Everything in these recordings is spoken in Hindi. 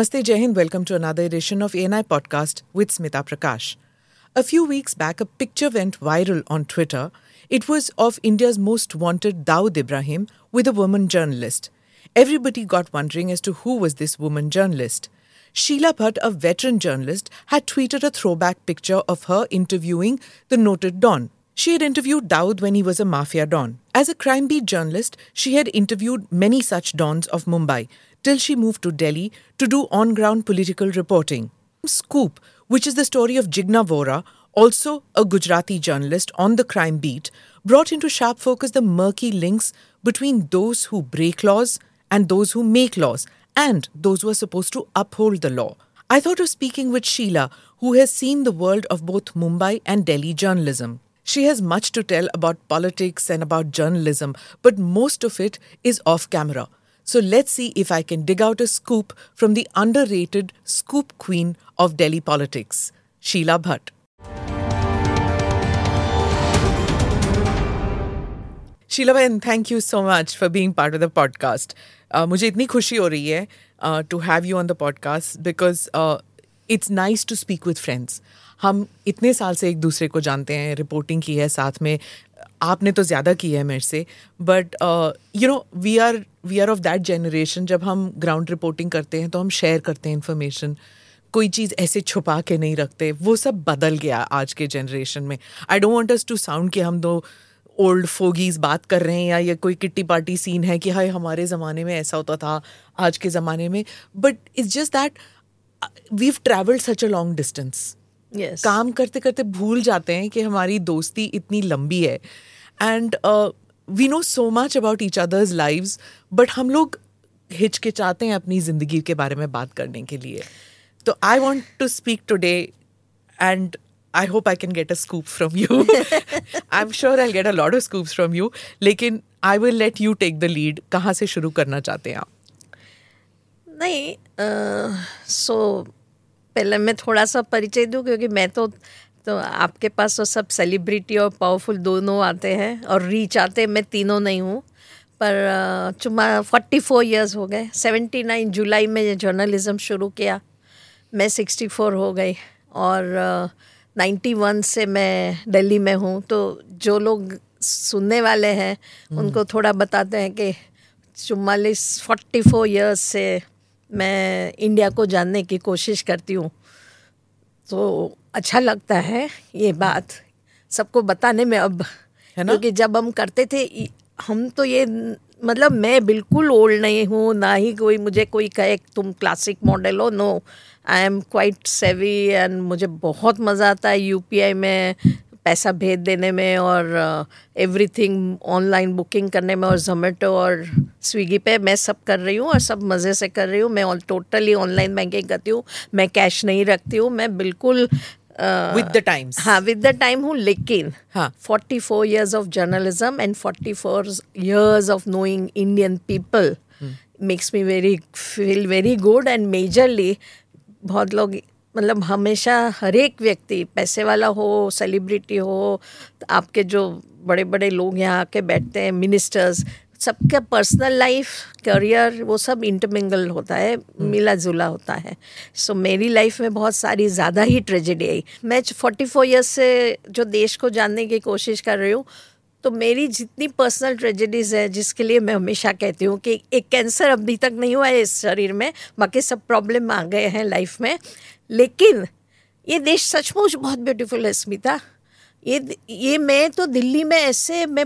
Namaste Jai. Welcome to another edition of ANI Podcast with Smita Prakash. A few weeks back, a picture went viral on Twitter. It was of India's most wanted Dawood Ibrahim with a woman journalist. Everybody got wondering as to who was this woman journalist. Sheila Bhatt, a veteran journalist, had tweeted a throwback picture of her interviewing the noted Don. She had interviewed Dawood when he was a mafia don. As a crime beat journalist, she had interviewed many such dons of Mumbai till she moved to Delhi to do on ground political reporting. Scoop, which is the story of Jigna Vora, also a Gujarati journalist on the crime beat, brought into sharp focus the murky links between those who break laws and those who make laws and those who are supposed to uphold the law. I thought of speaking with Sheila, who has seen the world of both Mumbai and Delhi journalism. She has much to tell about politics and about journalism, but most of it is off camera. So let's see if I can dig out a scoop from the underrated scoop queen of Delhi politics, Sheila Bhatt. Sheila बहन thank you so much for being part of the podcast मुझे इतनी खुशी हो रही है to have you on the podcast because it's nice to speak with friends हम इतने साल से एक दूसरे को जानते हैं रिपोर्टिंग की है साथ में आपने तो ज़्यादा की है मेरे से but you know we are we are of that generation जब हम ग्राउंड रिपोर्टिंग करते हैं तो हम शेयर करते हैं इन्फॉर्मेशन कोई चीज़ ऐसे छुपा के नहीं रखते वो सब बदल गया आज के जनरेशन में। I don't want us to sound कि हम दो ओल्ड फोगीज बात कर रहे हैं या ये कोई किट्टी पार्टी सीन है कि हाय हमारे ज़माने में ऐसा होता था आज के ज़माने में। But it's just that we've travelled such a long distance काम करते करते भूल जाते हैं कि हमारी दोस्ती इतनी लंबी है। And we know so much about each others lives but हम लोग हिचकिचाते हैं अपनी ज़िंदगी के बारे में बात करने के लिए। तो I want to speak today and I hope I can get a scoop from you. I'm sure I'll get a lot of scoops from you लेकिन I will let you take the lead कहाँ से शुरू करना चाहते हैं आप? नहीं सो uh, so, पहले मैं थोड़ा सा परिचय दूँ क्योंकि मैं तो तो आपके पास तो सब सेलिब्रिटी और पावरफुल दोनों आते हैं और रीच आते हैं। मैं तीनों नहीं हूँ पर चुमा फोर्टी फोर ईयर्स हो गए। सेवेंटी नाइन जुलाई में जर्नलिज़्म शुरू किया। मैं सिक्सटी फोर हो गई और नाइन्टी वन से मैं दिल्ली में हूँ। तो जो लोग सुनने वाले हैं हम्म। उनको थोड़ा बताते हैं कि चुम्मालीस फोर्टी फोर ईयर्स से मैं इंडिया को जानने की कोशिश करती हूँ। तो अच्छा लगता है ये बात सबको बताने में अब है ना? क्योंकि जब हम करते थे हम तो ये मतलब मैं बिल्कुल ओल्ड नहीं हूँ ना ही कोई मुझे कोई कहे तुम क्लासिक मॉडल हो no I am quite savvy and मुझे बहुत मज़ा आता है यूपीआई में पैसा भेज देने में और एवरीथिंग ऑनलाइन बुकिंग करने में और जोमेटो और स्विगी पे मैं सब कर रही हूँ और सब मज़े से कर रही हूँ। मैं टोटली ऑनलाइन बैंकिंग करती हूँ। मैं कैश नहीं रखती हूँ। मैं बिल्कुल विद द टाइम्स हाँ विद द टाइम हूँ लेकिन हाँ। Forty four years of journalism and forty four years of knowing Indian people makes me very feel very good and majorly बहुत लोग मतलब हमेशा हर एक व्यक्ति पैसे वाला हो सेलिब्रिटी हो आपके जो बड़े बड़े लोग यहाँ आके बैठते हैं मिनिस्टर्स सबका पर्सनल लाइफ करियर वो सब इंटरमिंगल होता है हम्म। मिला जुला होता है। सो so, मेरी लाइफ में बहुत सारी ज़्यादा ही ट्रेजिडी आई। मैं फोर्टी फोर ईयर्स से जो देश को जानने की कोशिश कर रही हूँ तो मेरी जितनी पर्सनल ट्रेजेडीज़ है जिसके लिए मैं हमेशा कहती हूँ कि एक कैंसर अभी तक नहीं हुआ है इस शरीर में बाकी सब प्रॉब्लम आ गए हैं लाइफ में। लेकिन ये देश सचमुच बहुत ब्यूटीफुल है स्मिता। ये ये मैं तो दिल्ली में ऐसे मैं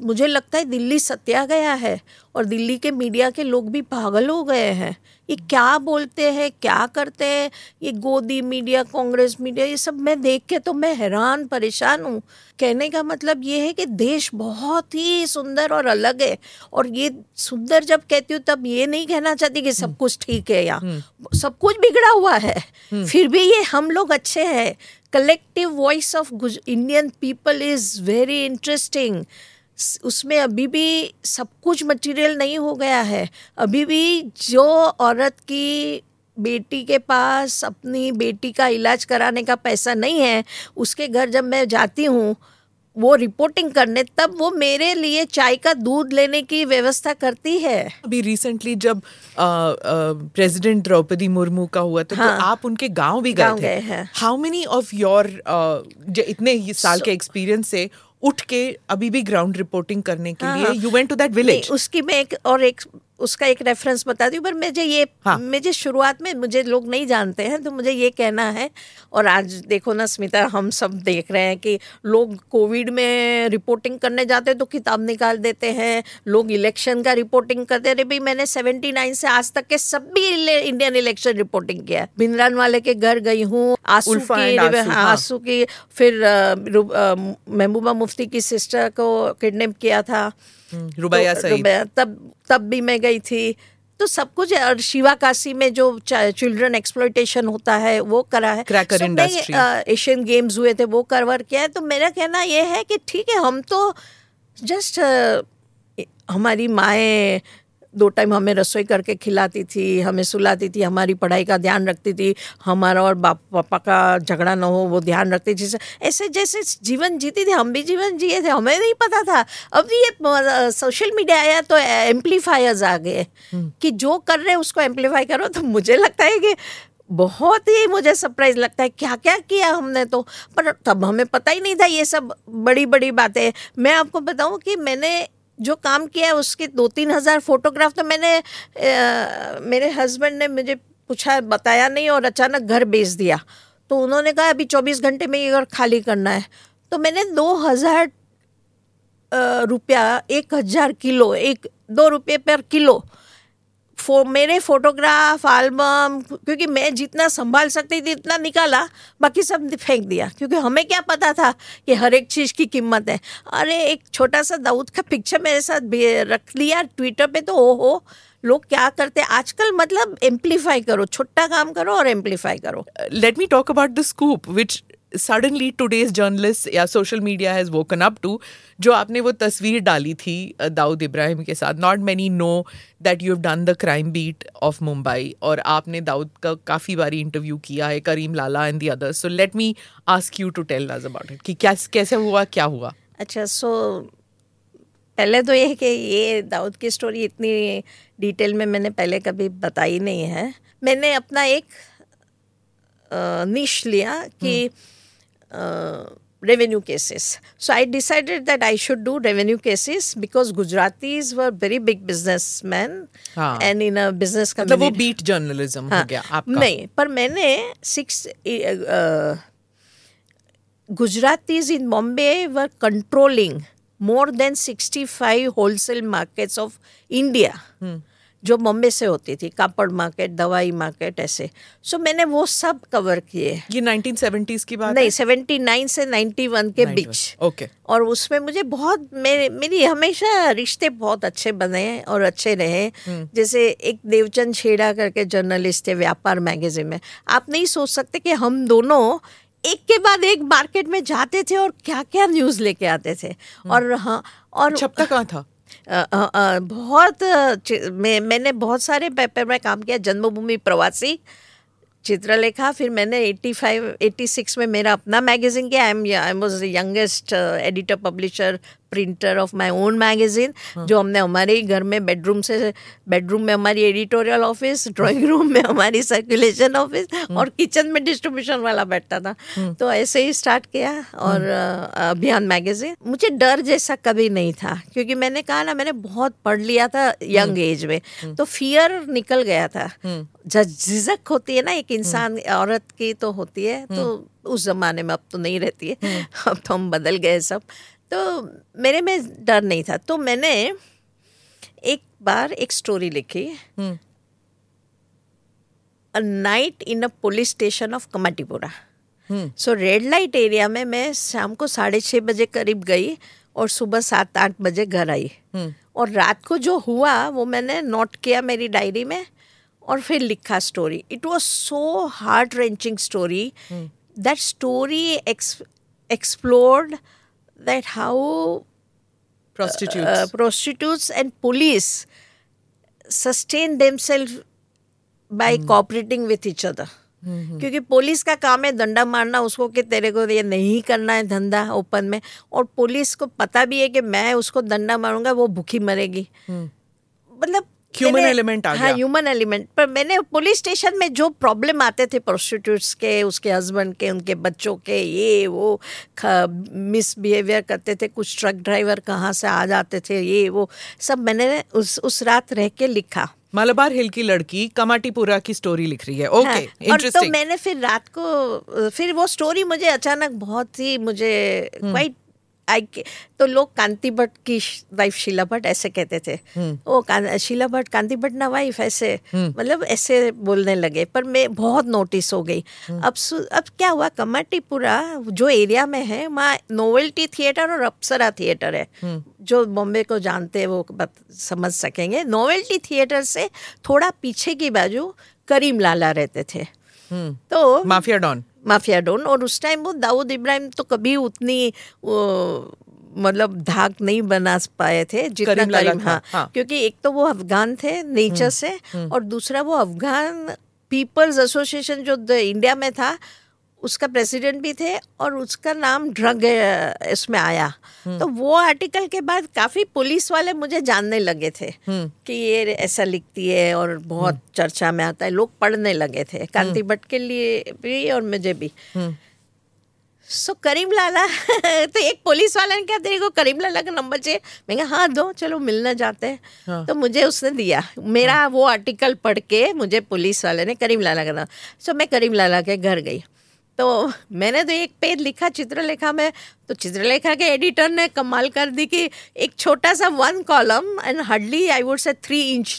मुझे लगता है दिल्ली सत्या गया है और दिल्ली के मीडिया के लोग भी पागल हो गए हैं ये क्या बोलते हैं क्या करते हैं ये गोदी मीडिया कांग्रेस मीडिया ये सब मैं देख के तो मैं हैरान परेशान हूँ कहने का मतलब ये है कि देश बहुत ही सुंदर और अलग है और ये सुंदर जब कहती हूँ तब ये नहीं कहना चाहती कि सब हम्म। कुछ ठीक है यहाँ हम्म। सब कुछ बिगड़ा हुआ है हम्म। फिर भी ये हम लोग अच्छे हैं collective voice of Indian people is very interesting उसमें अभी भी सब कुछ मटेरियल नहीं हो गया है। अभी भी जो औरत की बेटी के पास अपनी बेटी का इलाज कराने का पैसा नहीं है उसके घर जब मैं जाती हूँ वो रिपोर्टिंग करने तब वो मेरे लिए चाय का दूध लेने की व्यवस्था करती है। अभी रिसेंटली जब प्रेसिडेंट द्रौपदी मुर्मू का हुआ तो, तो हाँ, तो आप उनके गाँव भी गए थे। हाउ मेनी ऑफ़ योर इतने साल so, के एक्सपीरियंस से उठ के अभी भी ग्राउंड रिपोर्टिंग करने के हाँ, लिए you went to that village उसकी मैं एक और एक उसका एक रेफरेंस बता दी पर मुझे ये हाँ. मुझे शुरुआत में मुझे लोग नहीं जानते हैं तो मुझे ये कहना है और आज देखो ना स्मिता हम सब देख रहे हैं कि लोग कोविड में रिपोर्टिंग करने जाते हैं तो किताब निकाल देते हैं लोग इलेक्शन का रिपोर्टिंग करते रहे भाई मैंने सेवेंटी नाइन से आज तक के सभी इंडियन इलेक्शन रिपोर्टिंग किया है भिंदरान वाले के घर गई हूँ आँसू की आँसू हाँ। की फिर महबूबा मुफ्ती की सिस्टर को किडनेप किया था रुबैया तो, सही तब तब भी मैं गई थी। तो सब कुछ है और शिवा काशी में जो चिल्ड्रन एक्सप्लोइटेशन होता है वो करा है। क्रैकर इंडस्ट्री एशियन गेम्स हुए थे वो करवर किया है। तो मेरा कहना ये है कि ठीक है हम तो जस्ट हमारी माएँ दो टाइम हमें रसोई करके खिलाती थी हमें सुलाती थी हमारी पढ़ाई का ध्यान रखती थी हमारा और बाप पापा का झगड़ा ना हो वो ध्यान रखती थी। ऐसे जैसे जीवन जीती थी हम भी जीवन जिए थे हमें नहीं पता था। अब ये सोशल मीडिया आया तो एम्पलीफायर्स आ गए हम्म। कि जो कर रहे हैं उसको एम्पलीफाई करो तो मुझे लगता है कि बहुत ही मुझे सरप्राइज़ लगता है क्या क्या किया हमने तो। पर तब हमें पता ही नहीं था ये सब बड़ी बड़ी बातें। मैं आपको बताऊँ कि मैंने जो काम किया है उसके दो तीन हज़ार फोटोग्राफ तो मैंने आ, मेरे हस्बैंड ने मुझे पूछा बताया नहीं और अचानक घर बेच दिया। तो उन्होंने कहा अभी चौबीस घंटे में ये घर खाली करना है। तो मैंने दो हज़ार रुपया एक हज़ार किलो एक दो रुपये पर किलो फो, मेरे फोटोग्राफ एल्बम क्योंकि मैं जितना संभाल सकती थी इतना निकाला, बाकी सब फेंक दिया। क्योंकि हमें क्या पता था कि हर एक चीज़ की कीमत है। अरे, एक छोटा सा दाऊद का पिक्चर मेरे साथ रख लिया ट्विटर पे तो ओ हो लोग क्या करते हैं? आजकल मतलब एम्पलीफाई करो, छोटा काम करो और एम्पलीफाई करो। Let me talk about the scoop which suddenly today's journalist या social media has woken up to जो आपने वो तस्वीर डाली थी दाऊद इब्राहिम के साथ not many know that you have done the crime beat of Mumbai और आपने दाऊद का काफ़ी बारी इंटरव्यू किया है Karim Lala and the others so let me ask you to tell us about it कि क्या कैसे हुआ क्या हुआ? अच्छा सो पहले तो ये है कि ये दाऊद की स्टोरी इतनी डिटेल में मैंने पहले कभी बताई नहीं है। मैंने अपना एक निश लिया कि hmm. Uh, revenue cases. So I decided that I should do revenue cases because Gujaratis were very big businessmen हाँ. and in a business community. मतलब वो beat journalism हाँ. हो गया आपका नहीं पर मैंने six uh, Gujaratis in Bombay were controlling more than 65 wholesale markets of India. Hmm. जो बॉम्बे से होती थी कापड़ मार्केट दवाई मार्केट ऐसे। सो so, मैंने वो सब कवर किए। ये 1970s की बात नहीं 79 से 91 के बीच। Okay okay. और उसमें मुझे बहुत मेरे मेरी हमेशा रिश्ते बहुत अच्छे बने और अच्छे रहे हम्म। जैसे एक देवचंद छेड़ा करके जर्नलिस्ट थे व्यापार मैगजीन में। आप नहीं सोच सकते कि हम दोनों एक के बाद एक मार्केट में जाते थे और क्या क्या न्यूज़ लेके आते थे। हम्म। और हाँ और छपता कहाँ था? बहुत मैं, मैंने बहुत सारे पेपर में काम किया, जन्मभूमि प्रवासी, चित्रलेखा, फिर मैंने 85 86 में मेरा अपना मैगजीन किया I am I was youngest editor publisher printer of my own magazine जो हमने हमारे ही घर में बेडरूम से बेडरूम में हमारी एडिटोरियल ऑफ़िस ड्राइंग रूम में हमारी सर्कुलेशन ऑफ़िस। और किचन में डिस्ट्रीब्यूशन वाला बैठता था। तो ऐसे ही स्टार्ट किया और। अभियान मैगजीन मुझे डर जैसा कभी नहीं था, क्योंकि मैंने कहा ना, मैंने बहुत पढ़ लिया था यंग एज में तो फियर निकल गया था झिझक होती है ना, एक इंसान, औरत की तो होती है तो उस जमाने में अब तो नहीं रहती है, अब तो हम बदल गए सब तो मेरे में डर नहीं था। तो मैंने एक बार एक स्टोरी लिखी। A night in a police station of Kamathipura so red light area में मैं शाम को साढ़े छः बजे करीब गई और सुबह सात आठ बजे घर आई। hmm. और रात को जो हुआ वो मैंने नोट किया मेरी डायरी में और फिर लिखा story it was so heart wrenching story that story explored that how prostitutes, uh, prostitutes and police sustain themselves by mm. cooperating with each other. क्योंकि पुलिस का काम है डंडा मारना उसको कि तेरे को ये नहीं करना है धंधा ओपन में और पुलिस को पता भी है कि मैं उसको डंडा मारूँगा वो भूखी मरेगी मतलब ह्यूमन एलिमेंट आ हाँ गया। ह्यूमन एलिमेंट पर मैंने पुलिस स्टेशन में जो प्रॉब्लम आते थे प्रोस्टिट्यूट्स के उसके हस्बैंड के उनके बच्चों के ये वो मिसबिहेवियर करते थे कुछ ट्रक ड्राइवर कहाँ से आ जाते थे ये वो सब मैंने उस उस रात रह के लिखा। मलबार हिल की लड़की कमाटीपुरा की स्टोरी लिख रही है। ओके okay, हाँ, और तो मैंने फिर रात को फिर वो स्टोरी मुझे अचानक बहुत ही मुझे क्वाइट आई तो लोग कांति भट्ट की वाइफ शीला भट्ट ऐसे कहते थे। ओ कां- शीला भट्ट कांति भट्ट ना वाइफ ऐसे। मतलब ऐसे बोलने लगे पर मैं बहुत नोटिस हो गई। अब सु- अब क्या हुआ कमाटीपुरा जो एरिया में है वहाँ नोवेल्टी थिएटर और अप्सरा थिएटर है। जो बॉम्बे को जानते हैं वो बत- समझ सकेंगे। नोवेल्टी थिएटर से थोड़ा पीछे की बाजू करीम लाला रहते थे। तो माफिया डॉन। माफिया डॉन और उस टाइम वो दाऊद इब्राहिम तो कभी उतनी मतलब धाक नहीं बना पाए थे जितना करीम करीम हाँ, हाँ। क्योंकि एक तो वो अफगान थे नेचर से और दूसरा वो अफगान पीपल्स एसोसिएशन जो इंडिया में था उसका प्रेसिडेंट भी थे और उसका नाम ड्रग इसमें आया। तो वो आर्टिकल के बाद काफ़ी पुलिस वाले मुझे जानने लगे थे कि ये ऐसा लिखती है और बहुत चर्चा में आता है। लोग पढ़ने लगे थे कांति भट्ट के लिए भी और मुझे भी। सो करीम लाला तो एक पुलिस वाला ने कहा तेरे को करीम लाला का नंबर चाहिए? मैं कहा हाँ दो चलो मिलने जाते हैं। हाँ। तो मुझे उसने दिया। मेरा वो आर्टिकल पढ़ के मुझे पुलिस वाले ने करीम लाला का नाम सो मैं करीम लाला के घर गई। तो मैंने तो एक पेज लिखा चित्रलेखा में तो चित्रलेखा के एडिटर ने कमाल कर दी कि एक छोटा सा one column and hardly I would say three inch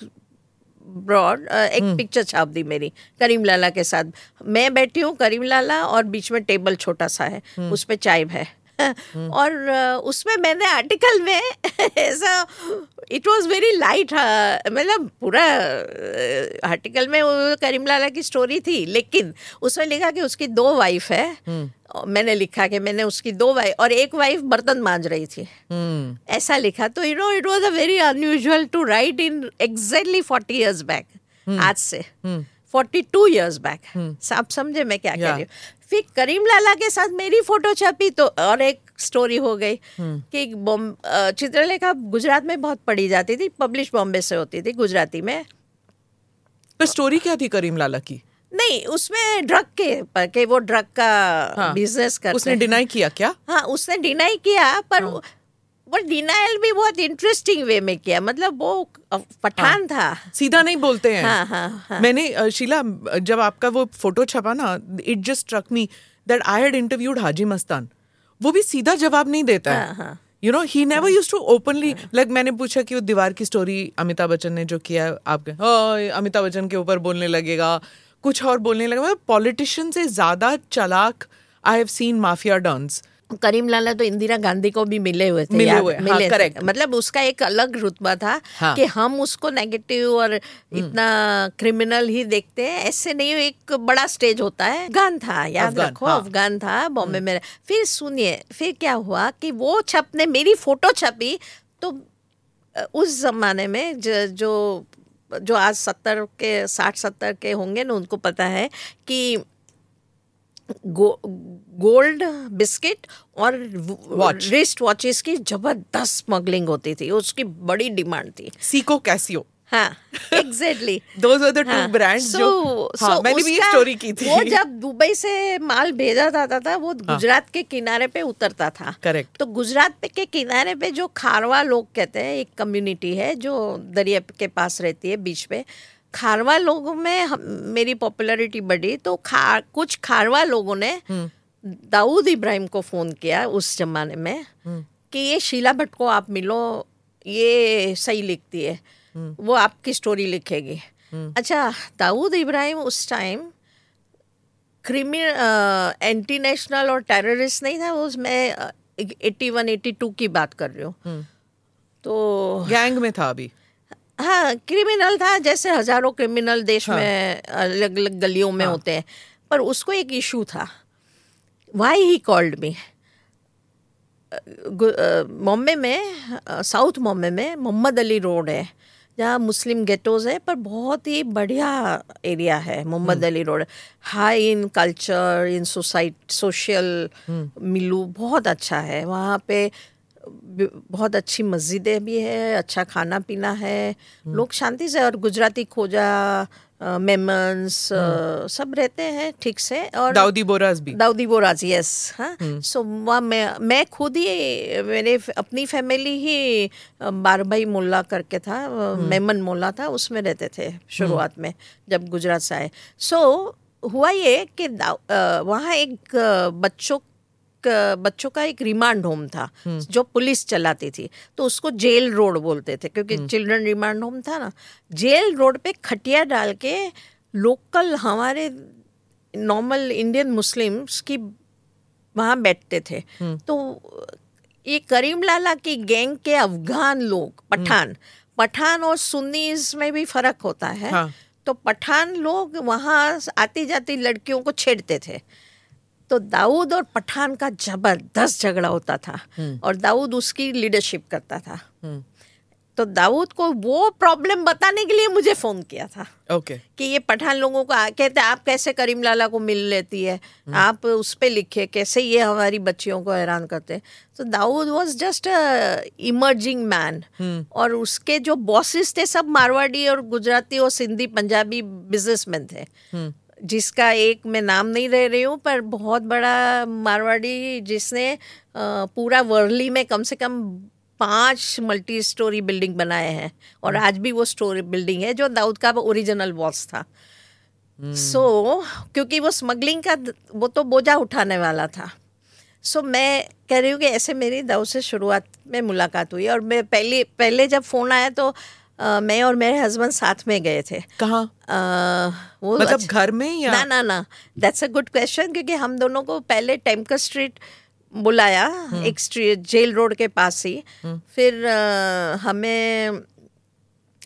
broad एक पिक्चर छाप दी मेरी करीम लाला के साथ। मैं बैठी हूँ करीम लाला और बीच में टेबल छोटा सा है उस पर चाय है। और उसमें मैंने आर्टिकल में ऐसा इट वाज वेरी लाइट मतलब पूरा आर्टिकल में वो करीम लाला की स्टोरी थी लेकिन उसमें लिखा कि उसकी दो वाइफ है। मैंने लिखा कि मैंने उसकी दो वाइफ और एक वाइफ बर्तन मांझ रही थी। हम्म। ऐसा लिखा तो you know it was a very unusual to write in exactly forty years back आज से। फोर्टी टू ईयर्स बैक आप समझे मैं क्या कह रही हूँ? फिर करीम लाला के साथ मेरी फ़ोटो छपी तो और एक स्टोरी हो गई कि चित्रलेखा गुजरात में बहुत पढ़ी जाती थी पब्लिश बॉम्बे से होती थी गुजराती में। पर स्टोरी क्या थी करीम लाला की? नहीं उसमें ड्रग के पर के वो ड्रग का हाँ। बिज़नेस कर उसने डिनाई किया क्या? हाँ उसने डिनाई किया पर वो वो डिनाइल भी बहुत इंटरेस्टिंग वे में किया। मतलब वो पठान हाँ, था। सीधा नहीं बोलते हैं। हाँ, हाँ, हाँ। मैंने शीला जब आपका वो फ़ोटो छपा ना it just struck me that I had interviewed Haji Mastan वो भी सीधा जवाब नहीं देता हाँ, है हाँ। You know he. Never use to openly like मैंने पूछा कि वो दीवार की स्टोरी अमिताभ बच्चन ने जो किया आपके "ओए, अमिताभ बच्चन के ऊपर बोलने लगेगा कुछ और बोलने लगेगा। पॉलिटिशियन से ज़्यादा चलाक I have seen mafia dons Karim Lala तो इंदिरा गांधी को भी मिले हुए थे मिले हुए, हाँ, मिले थे। correct। मतलब उसका एक अलग रुतबा था हाँ। कि हम उसको नेगेटिव और इतना क्रिमिनल ही देखते हैं ऐसे नहीं एक बड़ा स्टेज होता है अफगान था याद अफगान, रखो हाँ। अफगान था बॉम्बे में फिर सुनिए फिर क्या हुआ कि वो छपने मेरी फ़ोटो छपी तो उस जमाने में ज- जो जो आज सत्तर के साठ सत्तर के होंगे ना उनको पता है कि गो, गोल्ड बिस्किट और Watch. रिस्ट वॉचेस की ज़बरदस्त स्मगलिंग होती थी। उसकी बड़ी डिमांड थी। सीको कैसियो हाँ एग्जैक्टली जो हाँ, मैंने भी ये स्टोरी की थी। वो जब दुबई से माल भेजा जाता था वो गुजरात के किनारे पे उतरता था। करेक्ट तो गुजरात पे के किनारे पे जो खारवा लोग कहते हैं एक कम्युनिटी है जो दरिया के पास रहती है बीच पे खारवा लोगों में हम, मेरी पॉपुलैरिटी बढ़ी तो खा कुछ खारवा लोगों ने दाऊद इब्राहिम को फ़ोन किया उस जमाने में कि ये शीला भट्ट को आप मिलो ये सही लिखती है वो आपकी स्टोरी लिखेगी। अच्छा दाऊद इब्राहिम उस टाइम क्रिमिन एंटी नेशनल और टेररिस्ट नहीं था उस मैं एट्टी वन एट्टी टू की बात कर रही हूँ। तो गैंग में था अभी। हाँ क्रिमिनल था जैसे हज़ारों क्रिमिनल देश हाँ। में अलग अलग गलियों में हाँ। होते हैं। पर उसको एक इशू था। Why he called me Bombay में साउथ बॉम्बे में मोहम्मद अली रोड है जहाँ मुस्लिम गेटोज है पर बहुत ही बढ़िया एरिया है Mohammed Ali road. High in culture in society social milieu बहुत अच्छा है। वहाँ पे बहुत अच्छी मस्जिदें भी है अच्छा खाना पीना है लोग शांति से और गुजराती खोजा मेमन्स सब रहते हैं ठीक से और दाऊदी बोराज भी। दाऊदी बोराज यस हाँ। सो वहाँ मैं मैं खुद ही मेरे अपनी फैमिली ही बारभाई मोल्ला करके था अ, मेमन मोल्ला था उसमें रहते थे शुरुआत में जब गुजरात से आए। सो हुआ ये कि वहाँ एक बच्चों बच्चों का एक रिमांड होम था जो पुलिस चलाती थी तो उसको जेल रोड बोलते थे क्योंकि चिल्ड्रन रिमांड होम था ना जेल रोड पे खटिया डाल के लोकल हमारे नॉर्मल इंडियन मुस्लिम्स की वहाँ बैठते थे। तो ये करीम लाला की गैंग के अफगान लोग पठान पठान और सुन्नीज में भी फ़र्क होता है। हाँ। तो पठान लोग वहाँ आती जाती लड़कियों को छेड़ते थे। तो दाऊद और पठान का ज़बरदस्त झगड़ा होता था और दाऊद उसकी लीडरशिप करता था। तो दाऊद को वो प्रॉब्लम बताने के लिए मुझे फ़ोन किया था ओके okay. कि ये पठान लोगों को कहते आप कैसे करीम लाला को मिल लेती है? आप उस पे लिखे कैसे ये हमारी बच्चियों को हैरान करते हैं? तो Dawood was just emerging man और उसके जो बॉसेस थे सब मारवाड़ी और गुजराती और सिंधी पंजाबी बिजनेसमैन थे। जिसका एक मैं नाम नहीं ले रही हूँ पर बहुत बड़ा मारवाड़ी जिसने पूरा वर्ली में कम से कम पाँच मल्टी स्टोरी बिल्डिंग बनाए हैं। और आज भी वो स्टोरी बिल्डिंग है जो दाऊद का ओरिजिनल बॉस था। सो so, क्योंकि वो स्मगलिंग का वो तो बोझा उठाने वाला था। सो so, मैं कह रही हूँ कि ऐसे मेरी दाऊद से शुरुआत में मुलाकात हुई। और मैं पहले पहले जब फ़ोन आया तो मैं और मेरे हस्बैंड साथ में गए थे। कहाँ? वो मतलब अच्छा- घर में या ना ना ना। दैट्स अ गुड क्वेश्चन क्योंकि हम दोनों को पहले टेमकर स्ट्रीट बुलाया एक स्ट्रीट जेल रोड के पास ही। फिर अ, हमें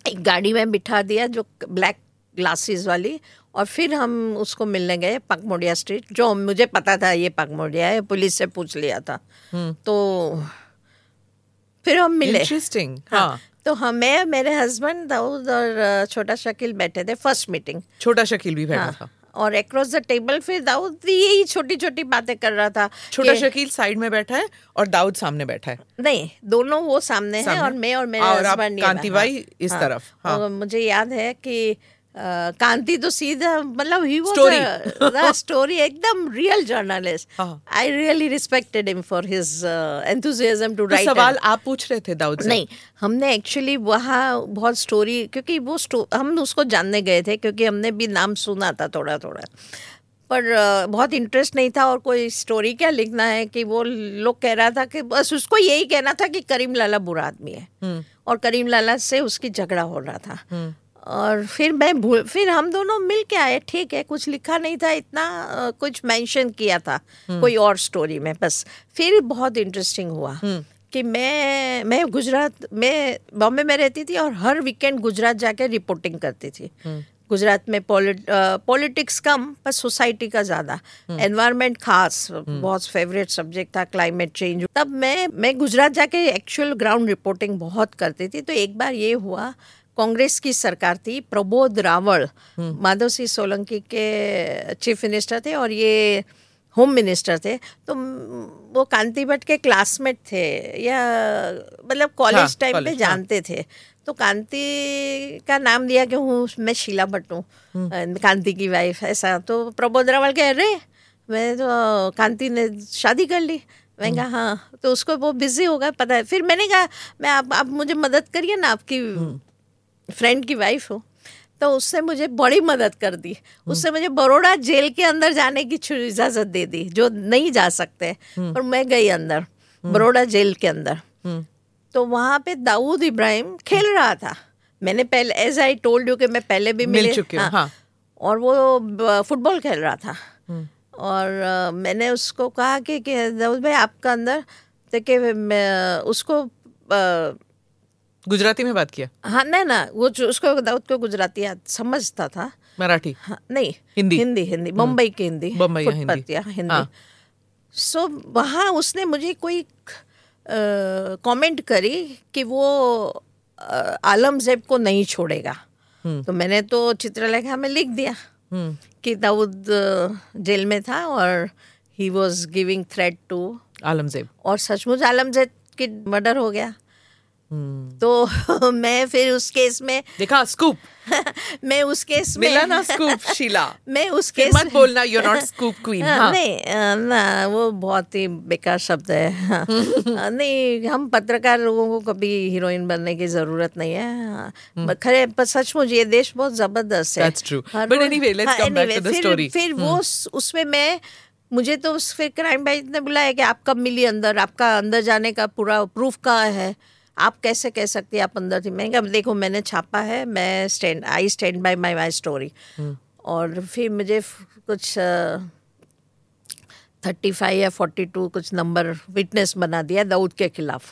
एक गाड़ी में बिठा दिया जो ब्लैक ग्लासेस वाली और फिर हम उसको मिलने गए पकमोडिया स्ट्रीट जो मुझे पता था ये पकमोडिया है पुलिस से पूछ लिया था। तो फिर हम मिले। इंटरेस्टिंग हाँ। हाँ। तो हमें मेरे हस्बैंड दाऊद और छोटा शकील बैठे थे फ़र्स्ट मीटिंग छोटा शकील भी बैठा हाँ, था और अक्रॉस द टेबल फिर दाऊद भी यही छोटी छोटी बातें कर रहा था छोटा शकील साइड में बैठा है और दाऊद सामने बैठा है नहीं दोनों वो सामने हैं सामने। और मैं और मेरे हस्बैंड कांति भाई इस तरफ़, हाँ। मुझे याद है कि कांति तो सीधा मतलब ही. वाज स्टोरी एकदम real journalist. I really respected him for his enthusiasm to write सवाल आप पूछ रहे थे दाऊद नहीं हमने एक्चुअली वहाँ बहुत स्टोरी क्योंकि वो स्टो हम उसको जानने गए थे क्योंकि हमने भी नाम सुना था थोड़ा थोड़ा पर बहुत इंटरेस्ट नहीं था और कोई स्टोरी क्या लिखना है कि वो लोग कह रहा था कि बस उसको यही कहना था कि करीम लाला बुरा आदमी है। और करीम लाला से उसकी झगड़ा हो रहा था। और फिर मैं भूल फिर हम दोनों मिल के आए ठीक है कुछ लिखा नहीं था इतना कुछ मेंशन किया था कोई और स्टोरी में बस। फिर बहुत इंटरेस्टिंग हुआ कि मैं मैं गुजरात में बॉम्बे में रहती थी और हर वीकेंड गुजरात जाके रिपोर्टिंग करती थी। गुजरात में पॉलिटिक्स कम पर सोसाइटी का ज़्यादा। एनवायरनमेंट खास बहुत फेवरेट सब्जेक्ट था क्लाइमेट चेंज तब मैं मैं गुजरात जाके एक्चुअल ग्राउंड रिपोर्टिंग बहुत करती थी तो एक बार ये हुआ कांग्रेस की सरकार थी प्रबोध रावल माधव सिंह सोलंकी के चीफ मिनिस्टर थे और ये होम मिनिस्टर थे तो वो कांति भट्ट के क्लासमेट थे या मतलब हाँ, कॉलेज टाइम पे हाँ। जानते थे तो कांति का नाम दिया कि हूँ मैं शीला भट्ट हूँ हम्म। कांति की वाइफ ऐसा तो प्रबोध रावल कह रहे मैं तो कांति ने शादी कर ली मैं हम्म। कहा हाँ तो उसको वो बिज़ी होगा पता है फिर मैंने कहा मैं आप आप मुझे मदद करिए ना आपकी हम्म। फ्रेंड की वाइफ हो तो उससे मुझे बड़ी मदद कर दी। उससे मुझे बड़ोड़ा जेल के अंदर जाने की इजाज़त दे दी जो नहीं जा सकते। और मैं गई अंदर बड़ोड़ा जेल के अंदर। तो वहाँ पे दाऊद इब्राहिम खेल रहा था। मैंने पहले एज आई टोल्ड यू कि मैं पहले भी मिल चुके हो, हाँ। और वो फुटबॉल खेल रहा था। और मैंने उसको कहा कि, कि दाऊद भाई आपका अंदर देखिए मैं उसको गुजराती में बात किया? हाँ नहीं ना वो जो उसको दाऊद को गुजराती समझता था। मराठी? हाँ, नहीं हिंदी। हिंदी हिंदी मुंबई की हिंदी। बम्बई फुट हिंदी। हिंदी। हाँ। सो वहाँ उसने मुझे कोई कमेंट करी कि वो आलमजेब को नहीं छोड़ेगा। तो मैंने तो चित्रलेखा में लिख दिया कि दाऊद जेल में था और he was giving threat to Alamzeb और सचमुच आलमजेब की मर्डर हो गया। तो मैं फिर उस केस में देखा स्कूप मैं उस केस में मिला ना स्कूप शीला? मैं उस केस मत बोलना यू नॉट स्कूप क्वीन हाँ, नहीं ना वो बहुत ही बेकार शब्द है। हाँ, नहीं हम पत्रकार लोगों को कभी हीरोइन बनने की ज़रूरत नहीं है हाँ, खरे पर सचमुच ये देश बहुत ज़बरदस्त है। True. But anyway, let's come back to the फिर, फिर वो उसमें मैं मुझे तो फिर क्राइम ब्रांच ने बुलाया कि आप कब मिली अंदर? आपका अंदर जाने का पूरा प्रूफ कहाँ है? आप कैसे कह सकती आप अंदर थी मैंने कहा देखो मैंने छापा है मैं stand I stand by my my story और फिर मुझे कुछ थर्टी फाइव या फोर्टी टू कुछ नंबर विटनेस बना दिया दाऊद के खिलाफ।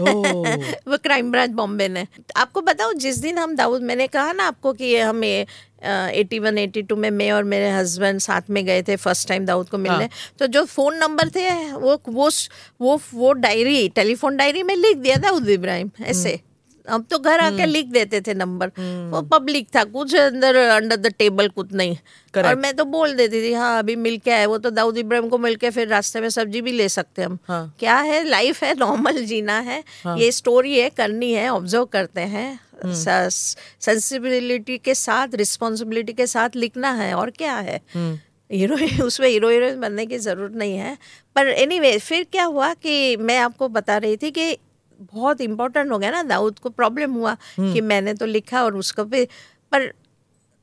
वो क्राइम ब्रांच बॉम्बे ने आपको बताओ जिस दिन हम दाऊद मैंने कहा ना आपको कि हम एटी वन एटी टू में मैं और मेरे हस्बैंड साथ में गए थे फ़र्स्ट टाइम दाऊद को मिलने हाँ. तो जो फ़ोन नंबर थे वो वो वो वो डायरी टेलीफोन डायरी में लिख दिया दाऊद इब्राहिम ऐसे। हम तो घर आके हम्म। लिख देते थे नंबर हम्म। वो पब्लिक था कुछ अंदर अंडर द टेबल कुछ नहीं Correct. और मैं तो बोल देती थी हाँ अभी मिल के आए वो तो दाऊद इब्राहिम को मिल के फिर रास्ते में सब्ज़ी भी ले सकते हम हाँ. क्या है लाइफ है नॉर्मल जीना है हाँ. ये स्टोरी है करनी है ऑब्ज़र्व करते हैं सेंसिबिलिटी के साथ रिस्पॉन्सिबिलिटी के साथ लिखना है और क्या है हीरोइन उसमें हीरो हीरोइन बनने की ज़रूरत नहीं है पर एनी anyway, फिर क्या हुआ कि मैं आपको बता रही थी कि बहुत इम्पोर्टेंट हो गया ना दाऊद को प्रॉब्लम हुआ कि मैंने तो लिखा और उसको भी पर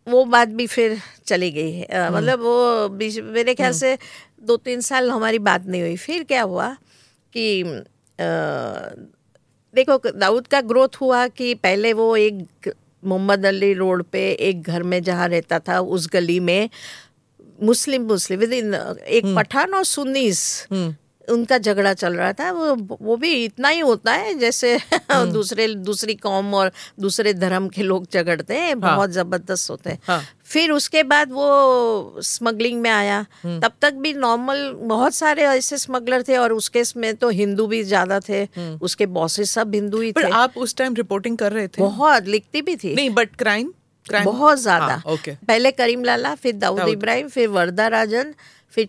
वो बात भी फिर चली गई है। मतलब वो मेरे ख्याल से दो तीन साल हमारी बात नहीं हुई। फिर क्या हुआ कि आ, देखो दाऊद का ग्रोथ हुआ कि पहले वो एक मोहम्मद अली रोड पे एक घर में जहाँ रहता था उस गली में मुस्लिम मुस्लिम विद इन एक हम्म। पठान और सुन्नीस हम्म। उनका झगड़ा चल रहा था वो वो भी इतना ही होता है जैसे हम्म। दूसरे दूसरी कौम और दूसरे धर्म के लोग झगड़ते हैं हाँ। बहुत ज़बरदस्त होते हैं हाँ। फिर उसके बाद वो स्मगलिंग में आया हम्म। तब तक भी नॉर्मल बहुत सारे ऐसे स्मगलर थे और उसके में तो हिंदू भी ज़्यादा थे हम्म। उसके बॉसेस सब हिंदू ही थे आप उस टाइम रिपोर्टिंग कर रहे थे बहुत लिखती भी थी नहीं बट क्राइम बहुत ज़्यादा हाँ, पहले करीम लाला फिर दाऊद इब्राहिम फिर वर्दा राजन फिर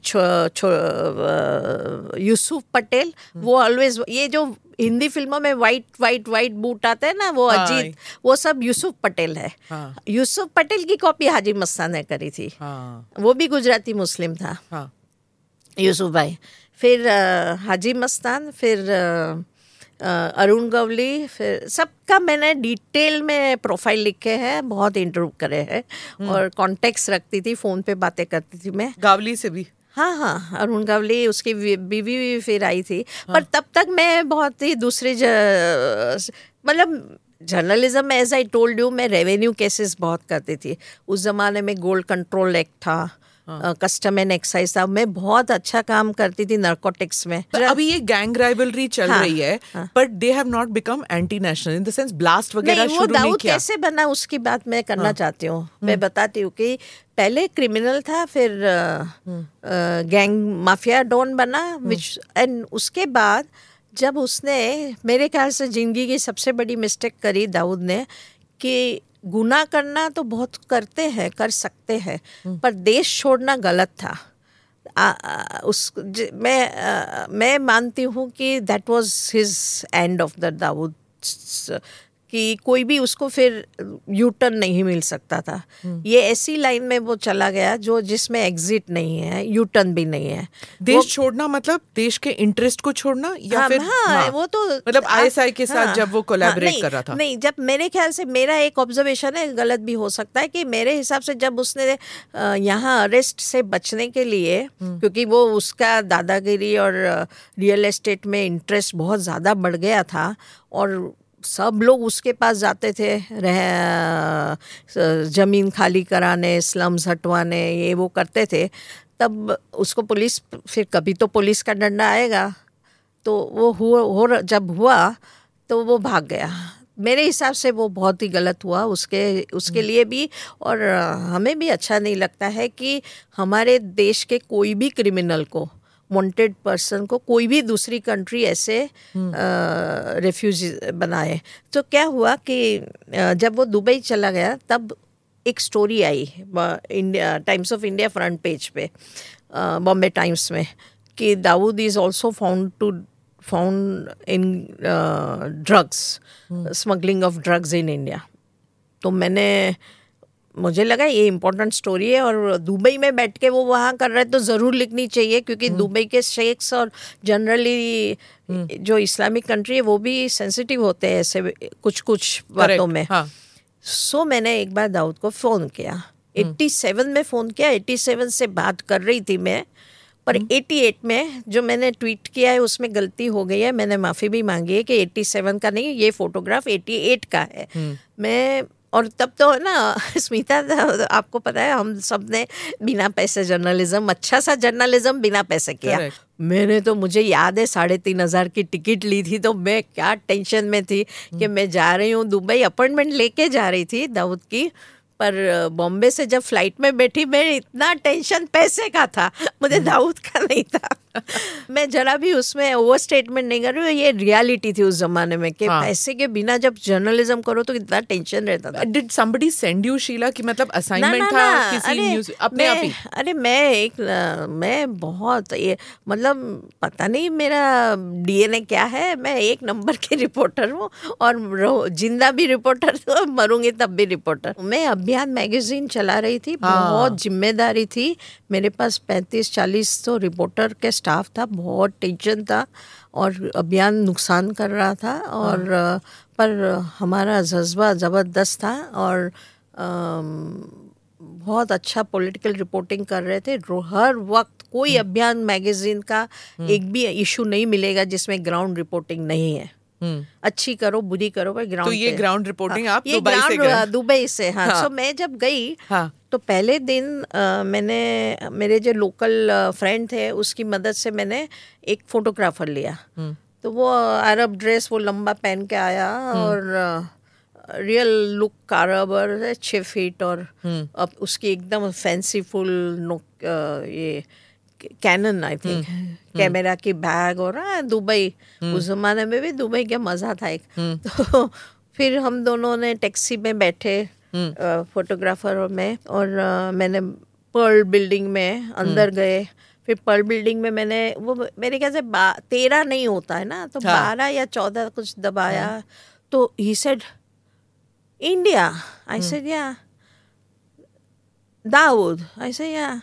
यूसुफ पटेल वो ऑलवेज ये जो हिंदी फ़िल्मों में वाइट वाइट वाइट बूट आते हैं ना वो हाँ, अजीत वो सब यूसुफ पटेल है। हाँ, यूसुफ पटेल की कॉपी हाजी मस्ता ने करी थी। हाँ, वो भी गुजराती मुस्लिम था। हाँ, यूसुफ भाई। फिर हाजी मस्तान फिर अरुण गवली फिर सबका मैंने डिटेल में प्रोफ़ाइल लिखे हैं बहुत इंटरव्यू करे हैं हम्म। और कॉन्टेक्ट रखती थी फ़ोन पे बातें करती थी मैं। गावली से भी? हाँ हाँ अरुण गावली उसकी बीवी भी फिर आई थी। हाँ। पर तब तक मैं बहुत ही दूसरी मतलब journalism as I told you मैं रेवेन्यू केसेस बहुत करती थी। उस ज़माने में गोल्ड कंट्रोल एक्ट था। कस्टम एंड एक्साइज था। मैं बहुत अच्छा काम करती थी नार्कोटिक्स में। अभी ये गैंग राइवलरी चल हाँ, रही है but they have not become anti national in the sense blast वगैरह शुरू नहीं, किया। कैसे बना उसकी बात मैं करना हाँ, चाहती हूँ। मैं हम्म। बताती हूँ कि पहले क्रिमिनल था फिर गैंग माफिया डॉन बना विच हम्म। एंड उसके बाद जब उसने मेरे ख्याल से ज़िंदगी की सबसे बड़ी मिस्टेक करी दाऊद ने कि गुना करना तो बहुत करते हैं कर सकते हैं हम्म। पर देश छोड़ना गलत था आ, आ, उस ज, मैं आ, मैं मानती हूँ कि that was his end of the Dawood कि कोई भी उसको फिर यू टर्न नहीं मिल सकता था। हम्म। ये ऐसी लाइन में वो चला गया जो जिसमें एग्जिट नहीं है यू टर्न भी नहीं है। देश छोड़ना मतलब देश के इंटरेस्ट को छोड़ना या हाँ, फिर हाँ, हाँ, वो तो मतलब आईएसआई के साथ हाँ, जब वो कोलैबोरेट हाँ, कर रहा था। नहीं जब मेरे ख्याल से मेरा एक ऑब्जर्वेशन है गलत भी हो सकता है कि मेरे हिसाब से जब उसने यहाँ अरेस्ट से बचने के लिए हम्म। क्योंकि वो उसका दादागिरी और रियल एस्टेट में इंटरेस्ट बहुत ज़्यादा बढ़ गया था और सब लोग उसके पास जाते थे रह ज़मीन खाली कराने स्लम्स हटवाने ये वो करते थे। तब उसको पुलिस फिर कभी तो पुलिस का डंडा आएगा। तो वो हो, हो जब हुआ तो वो भाग गया। मेरे हिसाब से वो बहुत ही गलत हुआ। उसके उसके हम्म। लिए भी और हमें भी अच्छा नहीं लगता है कि हमारे देश के कोई भी क्रिमिनल को वांटेड पर्सन को कोई भी दूसरी कंट्री ऐसे रेफ्यूजी बनाए। तो क्या हुआ कि जब वो दुबई चला गया तब एक story I India Times of India front page पे बॉम्बे टाइम्स में कि Dawood is also found to found in drugs smuggling of drugs in India तो मैंने मुझे लगा ये इम्पोर्टेंट स्टोरी है और दुबई में बैठ के वो वहाँ कर रहे तो ज़रूर लिखनी चाहिए क्योंकि हम्म। दुबई के शेख्स और जनरली हम्म। जो इस्लामिक कंट्री है वो भी सेंसिटिव होते हैं ऐसे कुछ कुछ बातों में हाँ. सो मैंने एक बार दाऊद को फ़ोन किया एट्टी हम्म। सेवन में फ़ोन किया एट्टी सेवन से बात कर रही थी मैं पर एटी एट में जो मैंने ट्वीट किया है उसमें गलती हो गई है मैंने माफ़ी भी मांगी है कि एट्टी सेवन का नहीं ये फोटोग्राफ एटी एट का है मैं और तब तो है ना स्मिता आपको पता है हम सबने बिना पैसे जर्नलिज्म अच्छा सा जर्नलिज्म बिना पैसे किया Correct. मैंने तो मुझे याद है साढ़े तीन हज़ार की टिकट ली थी तो मैं क्या टेंशन में थी कि मैं जा रही हूँ दुबई अपॉइंटमेंट लेके जा रही थी दाऊद की पर बॉम्बे से जब फ़्लाइट में बैठी मैं इतना टेंशन पैसे का था मुझे हम्म। दाऊद का नहीं था मैं जरा भी उसमें ओवर स्टेटमेंट नहीं कर रही हूँ ये रियलिटी थी उस जमाने में कि हाँ. पैसे के बिना जब जर्नलिज्म करो तो कितना टेंशन रहता था did somebody send you Sheela कि मतलब असाइनमेंट था ना, किसी अरे, न्यूज़ अपने आप ही अरे मैं एक मैं बहुत ये मतलब पता नहीं मेरा डीएनए क्या है मैं एक नंबर की रिपोर्टर हूँ और ज़िंदा भी रिपोर्टर तो मरूँगी तब भी रिपोर्टर मैं अभियान मैगजीन चला रही थी हाँ. बहुत ज़िम्मेदारी थी मेरे पास पैंतीस चालीस तो रिपोर्टर के स्टाफ था बहुत टेंशन था और अभियान नुकसान कर रहा था और हाँ। पर हमारा जज्बा ज़बरदस्त था और बहुत अच्छा पॉलिटिकल रिपोर्टिंग कर रहे थे हर वक्त कोई हम्म। अभियान मैगजीन का हम्म। एक भी इशू नहीं मिलेगा जिसमें ग्राउंड रिपोर्टिंग नहीं है हम्म। अच्छी करो बुरी करो पर ग्राउंड तो ये ग्राउंड रिपोर्टिंग हाँ, आप दुबई से दुबई से हाँ, हाँ. सो मैं जब गई हाँ. तो पहले दिन आ, मैंने मेरे जो लोकल फ्रेंड थे उसकी मदद से मैंने एक फोटोग्राफर लिया हम्म। तो वो अरब ड्रेस वो लंबा पहन के आया हम्म। और रियल लुक अरब छः फीट और अब उसकी एकदम फैंसी फुल ये कैनन आई थिंक कैमरा की बैग और हाँ, दुबई हम्म। उस जमाने में भी दुबई का मज़ा था एक हम्म। तो फिर हम दोनों ने टैक्सी में बैठे फोटोग्राफर और मैं और मैंने पर्ल बिल्डिंग में अंदर हम्म। गए। फिर पर्ल बिल्डिंग में मैंने वो मेरे ख्याल से तेरह नहीं होता है ना तो हाँ। बारह या चौदह कुछ दबाया। हाँ। तो he said India I said या दाऊद आई सेड या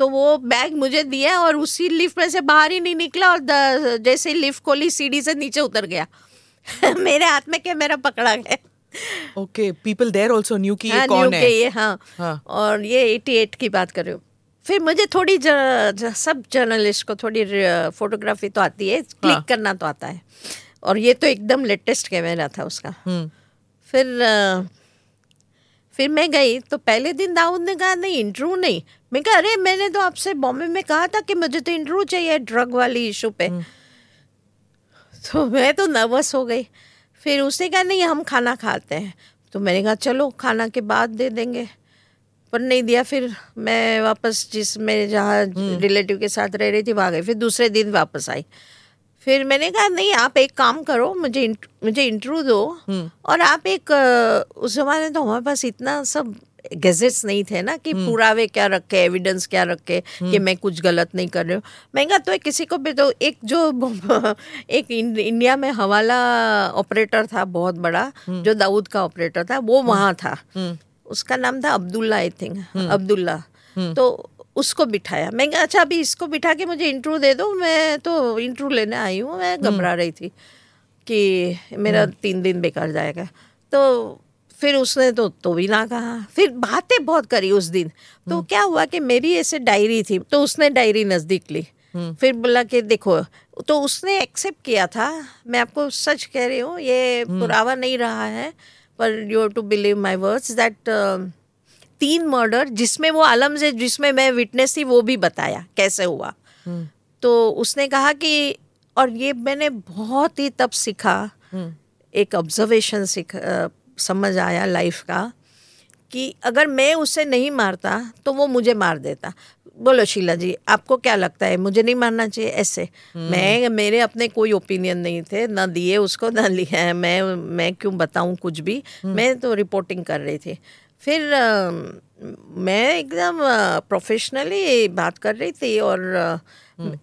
तो वो बैग मुझे दिया और उसी लिफ्ट में से बाहर ही नहीं निकला और जैसे लिफ्ट खोली सीढ़ी से नीचे उतर गया। मेरे हाथ में कैमरा पकड़ा गया। Okay people there also knew कि ये हाँ, कौन है। ये हाँ, हाँ। और ये 88 की बात कर रहे हो। फिर मुझे थोड़ी ज, ज, सब जर्नलिस्ट को थोड़ी फोटोग्राफी तो आती है क्लिक हाँ. करना तो आता है। और ये तो एकदम लेटेस्ट कैमरा था उसका। हम्म। फिर फिर मैं गई तो पहले दिन दाऊद ने कहा नहीं इंटरव्यू नहीं। मैं कहा अरे मैंने तो आपसे बॉम्बे में कहा था कि मुझे तो इंटरव्यू चाहिए ड्रग वाली इशू पे। हम्म। तो मैं तो नर्वस हो गई। फिर उसने कहा नहीं हम खाना खाते हैं तो मैंने कहा चलो खाना के बाद दे देंगे पर नहीं दिया फिर मैं वापस जिस मेरे जहाँ रिलेटिव हम्म। के साथ रह रही थी वहाँ गई फिर दूसरे दिन वापस आई फिर मैंने कहा नहीं आप एक काम करो मुझे इंट, मुझे इंटरव्यू दो हम्म। और आप एक उस जमाने तो हमारे पास इतना सब गैजेट्स नहीं थे ना कि हम्म। पुरावे क्या रखे एविडेंस क्या रखे कि हम्म। मैं कुछ गलत नहीं कर रही हूँ। महँगा तो किसी को भी तो एक जो एक इंडिया में हवाला ऑपरेटर था बहुत बड़ा जो दाऊद का ऑपरेटर था वो वहाँ था। उसका नाम था अब्दुल्ला आई थिंक अब्दुल्ला। तो उसको बिठाया। मैं अच्छा अभी इसको बिठा के मुझे इंटरव्यू दे दो मैं तो इंटरव्यू लेने आई हूँ मैं घबरा रही थी कि मेरा हम्म। तीन दिन बेकार जाएगा। तो फिर उसने तो तो भी ना कहा फिर बातें बहुत करी उस दिन तो हम्म। क्या हुआ कि मेरी ऐसे डायरी थी तो उसने डायरी नज़दीक ली हम्म। फिर बोला कि देखो तो उसने एक्सेप्ट किया था मैं आपको सच कह रही हूँ ये पुरावा नहीं रहा है पर you to believe my words that तीन मर्डर जिसमें वो आलम से जिसमें मैं विटनेस थी वो भी बताया कैसे हुआ हम्म। तो उसने कहा कि और ये मैंने बहुत ही तब सीखा हम्म। एक ऑब्जर्वेशन सीख समझ आया लाइफ का कि अगर मैं उसे नहीं मारता तो वो मुझे मार देता। बोलो शीला जी आपको क्या लगता है? मुझे नहीं मारना चाहिए ऐसे। मैं मेरे अपने कोई ओपिनियन नहीं थे ना दिए उसको ना लिया है। मैं मैं क्यों बताऊँ कुछ भी? मैं तो रिपोर्टिंग कर रही थी। फिर आ, मैं एकदम प्रोफेशनली बात कर रही थी और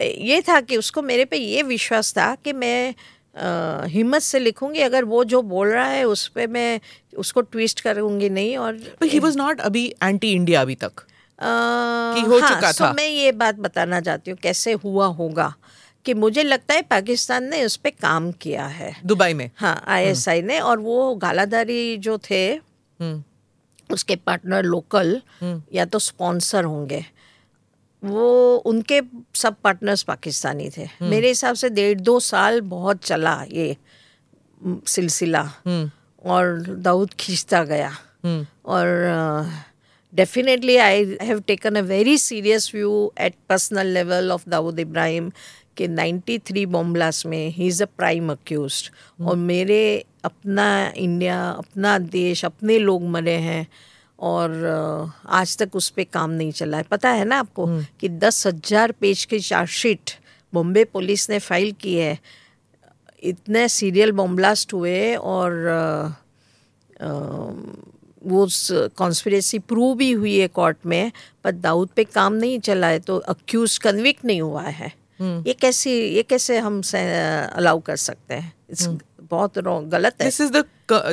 ये था कि उसको मेरे पे ये विश्वास था कि मैं हिम्मत से लिखूँगी अगर वो जो बोल रहा है उस पर मैं उसको ट्विस्ट करूँगी नहीं और ही वॉज़ नॉट अभी एंटी इंडिया अभी तक? कि हो हाँ, चुका था। मैं ये बात बताना चाहती हूँ कैसे हुआ होगा? कि मुझे लगता है पाकिस्तान ने उस पर काम किया है। दुबई में? हाँ आईएसआई ने और वो गालादारी जो थे हम्म। उसके पार्टनर लोकल हम्म। या तो स्पॉन्सर होंगे। वो उनके सब पार्टनर्स पाकिस्तानी थे। हम्म। मेरे हिसाब से डेढ़ दो साल बहुत चला ये सिलसिला। और दाऊद खींचता गया। और definitely I have taken a very serious view at personal level of Dawood Ibrahim कि 93 बॉम्बलास में he is a prime accused और मेरे अपना इंडिया अपना देश अपने लोग मरे हैं। और आज तक उस पर काम नहीं चला है पता है ना आपको हम्म। कि दस हज़ार पेज की चार्जशीट बॉम्बे पुलिस ने फ़ाइल की है इतने सीरियल बॉम्बलास्ट हुए और आ, आ, वो कॉन्स्पिरेसी प्रूव भी हुई है कोर्ट में पर दाऊद पे काम नहीं चला है तो अक्यूज कन्विक्ट नहीं हुआ है हम्म। ये कैसी ये कैसे हम अलाउ कर सकते हैं हम्म। बहुत गलत है दिस इज़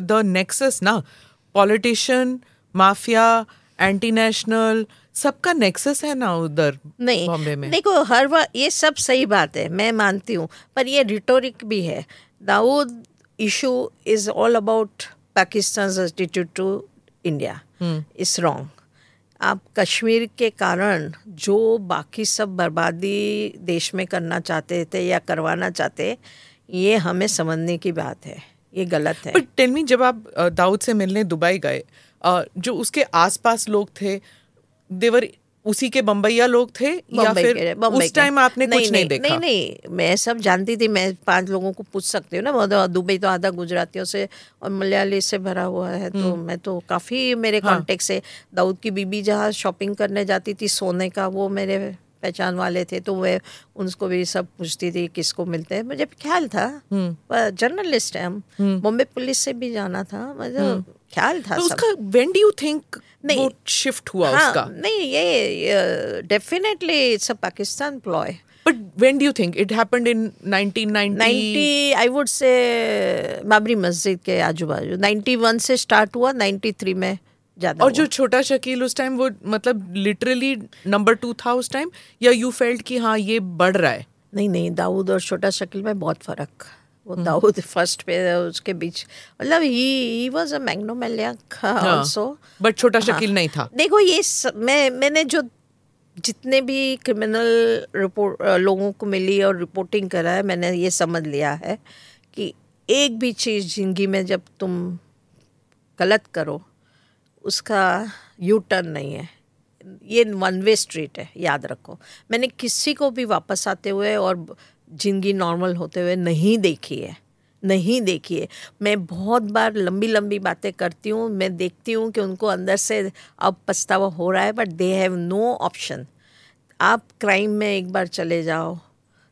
द नेक्सस ना पॉलिटिशियन माफिया एंटी नेशनल सबका नेक्सस है ना उधर नहीं बॉम्बे में? देखो हर बार ये सब सही बात है मैं मानती हूँ पर ये रिटोरिक भी है। Dawood issue is all about Pakistan attitude to India is wrong आप कश्मीर के कारण जो बाकी सब बर्बादी देश में करना चाहते थे या करवाना चाहते ये हमें समझने की बात है ये गलत है। बट टेल मी जब आप दाऊद से मिलने दुबई गए जो उसके आसपास लोग थे देवर उसी के बम्बैया लोग थे या फिर उस टाइम आपने नहीं, कुछ नहीं, नहीं देखा नहीं नहीं मैं सब जानती थी मैं पाँच लोगों को पूछ सकती हूँ ना दुबई तो आधा गुजरातियों से और मलयाली से भरा हुआ है तो हम्म। मैं तो काफ़ी मेरे हाँ. कांटेक्ट से दाऊद की बीबी जहाँ शॉपिंग करने जाती थी सोने का वो मेरे पहचान वाले थे तो वे उनको भी सब पूछती थी किसको मिलते हैं मुझे ख्याल था जर्नलिस्ट हम्म। है हम हम्म। बॉम्बे पुलिस से भी जाना था मतलब ख्याल था तो उसका व्हेन डू यू थिंक नहीं। शिफ्ट हुआ हाँ, उसका? नहीं ये definitely it's a Pakistan ploy But when do you think? It happened in 1990? 90, I would say Babri Masjid के आजू बाजू 91 से स्टार्ट हुआ 93 में ज़्यादा और जो छोटा शकील उस टाइम वो मतलब लिटरली नंबर टू था उस टाइम या यू फेल्ट कि हाँ ये बढ़ रहा है? नहीं नहीं दाऊद और छोटा शकील में बहुत फ़र्क। वो। दाऊद फ़र्स्ट पे उसके बीच मतलब he he was a megalomaniac also but Chhota हाँ। शकील नहीं था देखो ये स, मैं मैंने जो जितने भी क्रिमिनल रिपोर्ट लोगों को मिली और रिपोर्टिंग करा है मैंने ये समझ लिया है कि एक भी चीज़ ज़िंदगी में जब तुम गलत करो उसका यू टर्न नहीं है ये वन वे स्ट्रीट है याद रखो मैंने किसी को भी वापस आते हुए और ज़िंदगी नॉर्मल होते हुए नहीं देखी है, नहीं देखी है। मैं बहुत बार लंबी लंबी बातें करती हूँ, मैं देखती हूँ कि उनको अंदर से अब पछतावा हो रहा है but they have no option आप क्राइम में एक बार चले जाओ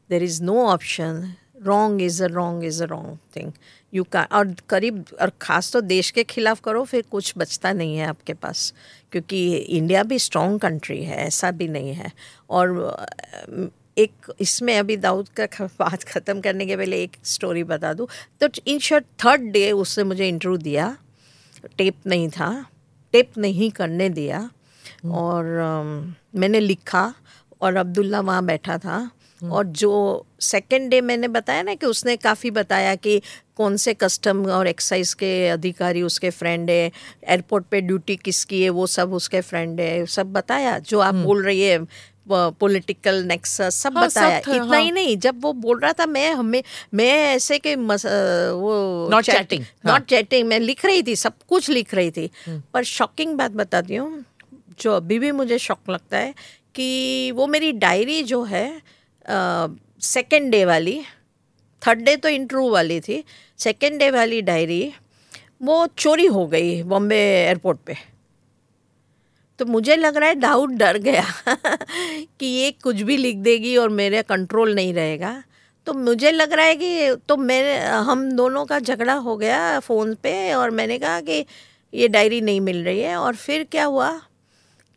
there is no option wrong is a wrong is a wrong thing you का और करीब, और ख़ास तो देश के खिलाफ करो, फिर कुछ बचता नहीं है आपके पास। क्योंकि इंडिया भी स्ट्रॉन्ग कंट्री है, ऐसा भी नहीं है। और एक इसमें अभी दाऊद का बात ख़त्म करने के पहले एक स्टोरी बता दूँ तो इन शॉर्ट थर्ड डे उसने मुझे इंटरव्यू दिया टेप नहीं था टेप नहीं करने दिया हम्म। और um, मैंने लिखा और अब्दुल्ला वहाँ बैठा था हम्म। और जो सेकेंड डे मैंने बताया ना कि उसने काफ़ी बताया कि कौन से कस्टम और एक्साइज के अधिकारी उसके फ्रेंड है एयरपोर्ट पे ड्यूटी किसकी है वो सब उसके फ्रेंड है सब बताया जो आप हम्म। बोल रही है पॉलिटिकल नेक्सस सब हाँ, बताया सब इतना हाँ. ही नहीं जब वो बोल रहा था मैं हमें मैं ऐसे के मस, वो नॉट चैटिंग नॉट चैटिंग मैं लिख रही थी सब कुछ लिख रही थी हम्म। पर शॉकिंग बात बताती हूँ जो अभी भी मुझे शौक लगता है कि वो मेरी डायरी जो है सेकेंड डे वाली थर्ड डे तो इंटरव्यू वाली थी सेकेंड डे वाली डायरी वो चोरी हो गई बॉम्बे एयरपोर्ट पे तो मुझे लग रहा है दाऊद डर गया कि ये कुछ भी लिख देगी और मेरे कंट्रोल नहीं रहेगा। तो मुझे लग रहा है कि तो मेरे, हम दोनों का झगड़ा हो गया फ़ोन पे और मैंने कहा कि ये डायरी नहीं मिल रही है। और फिर क्या हुआ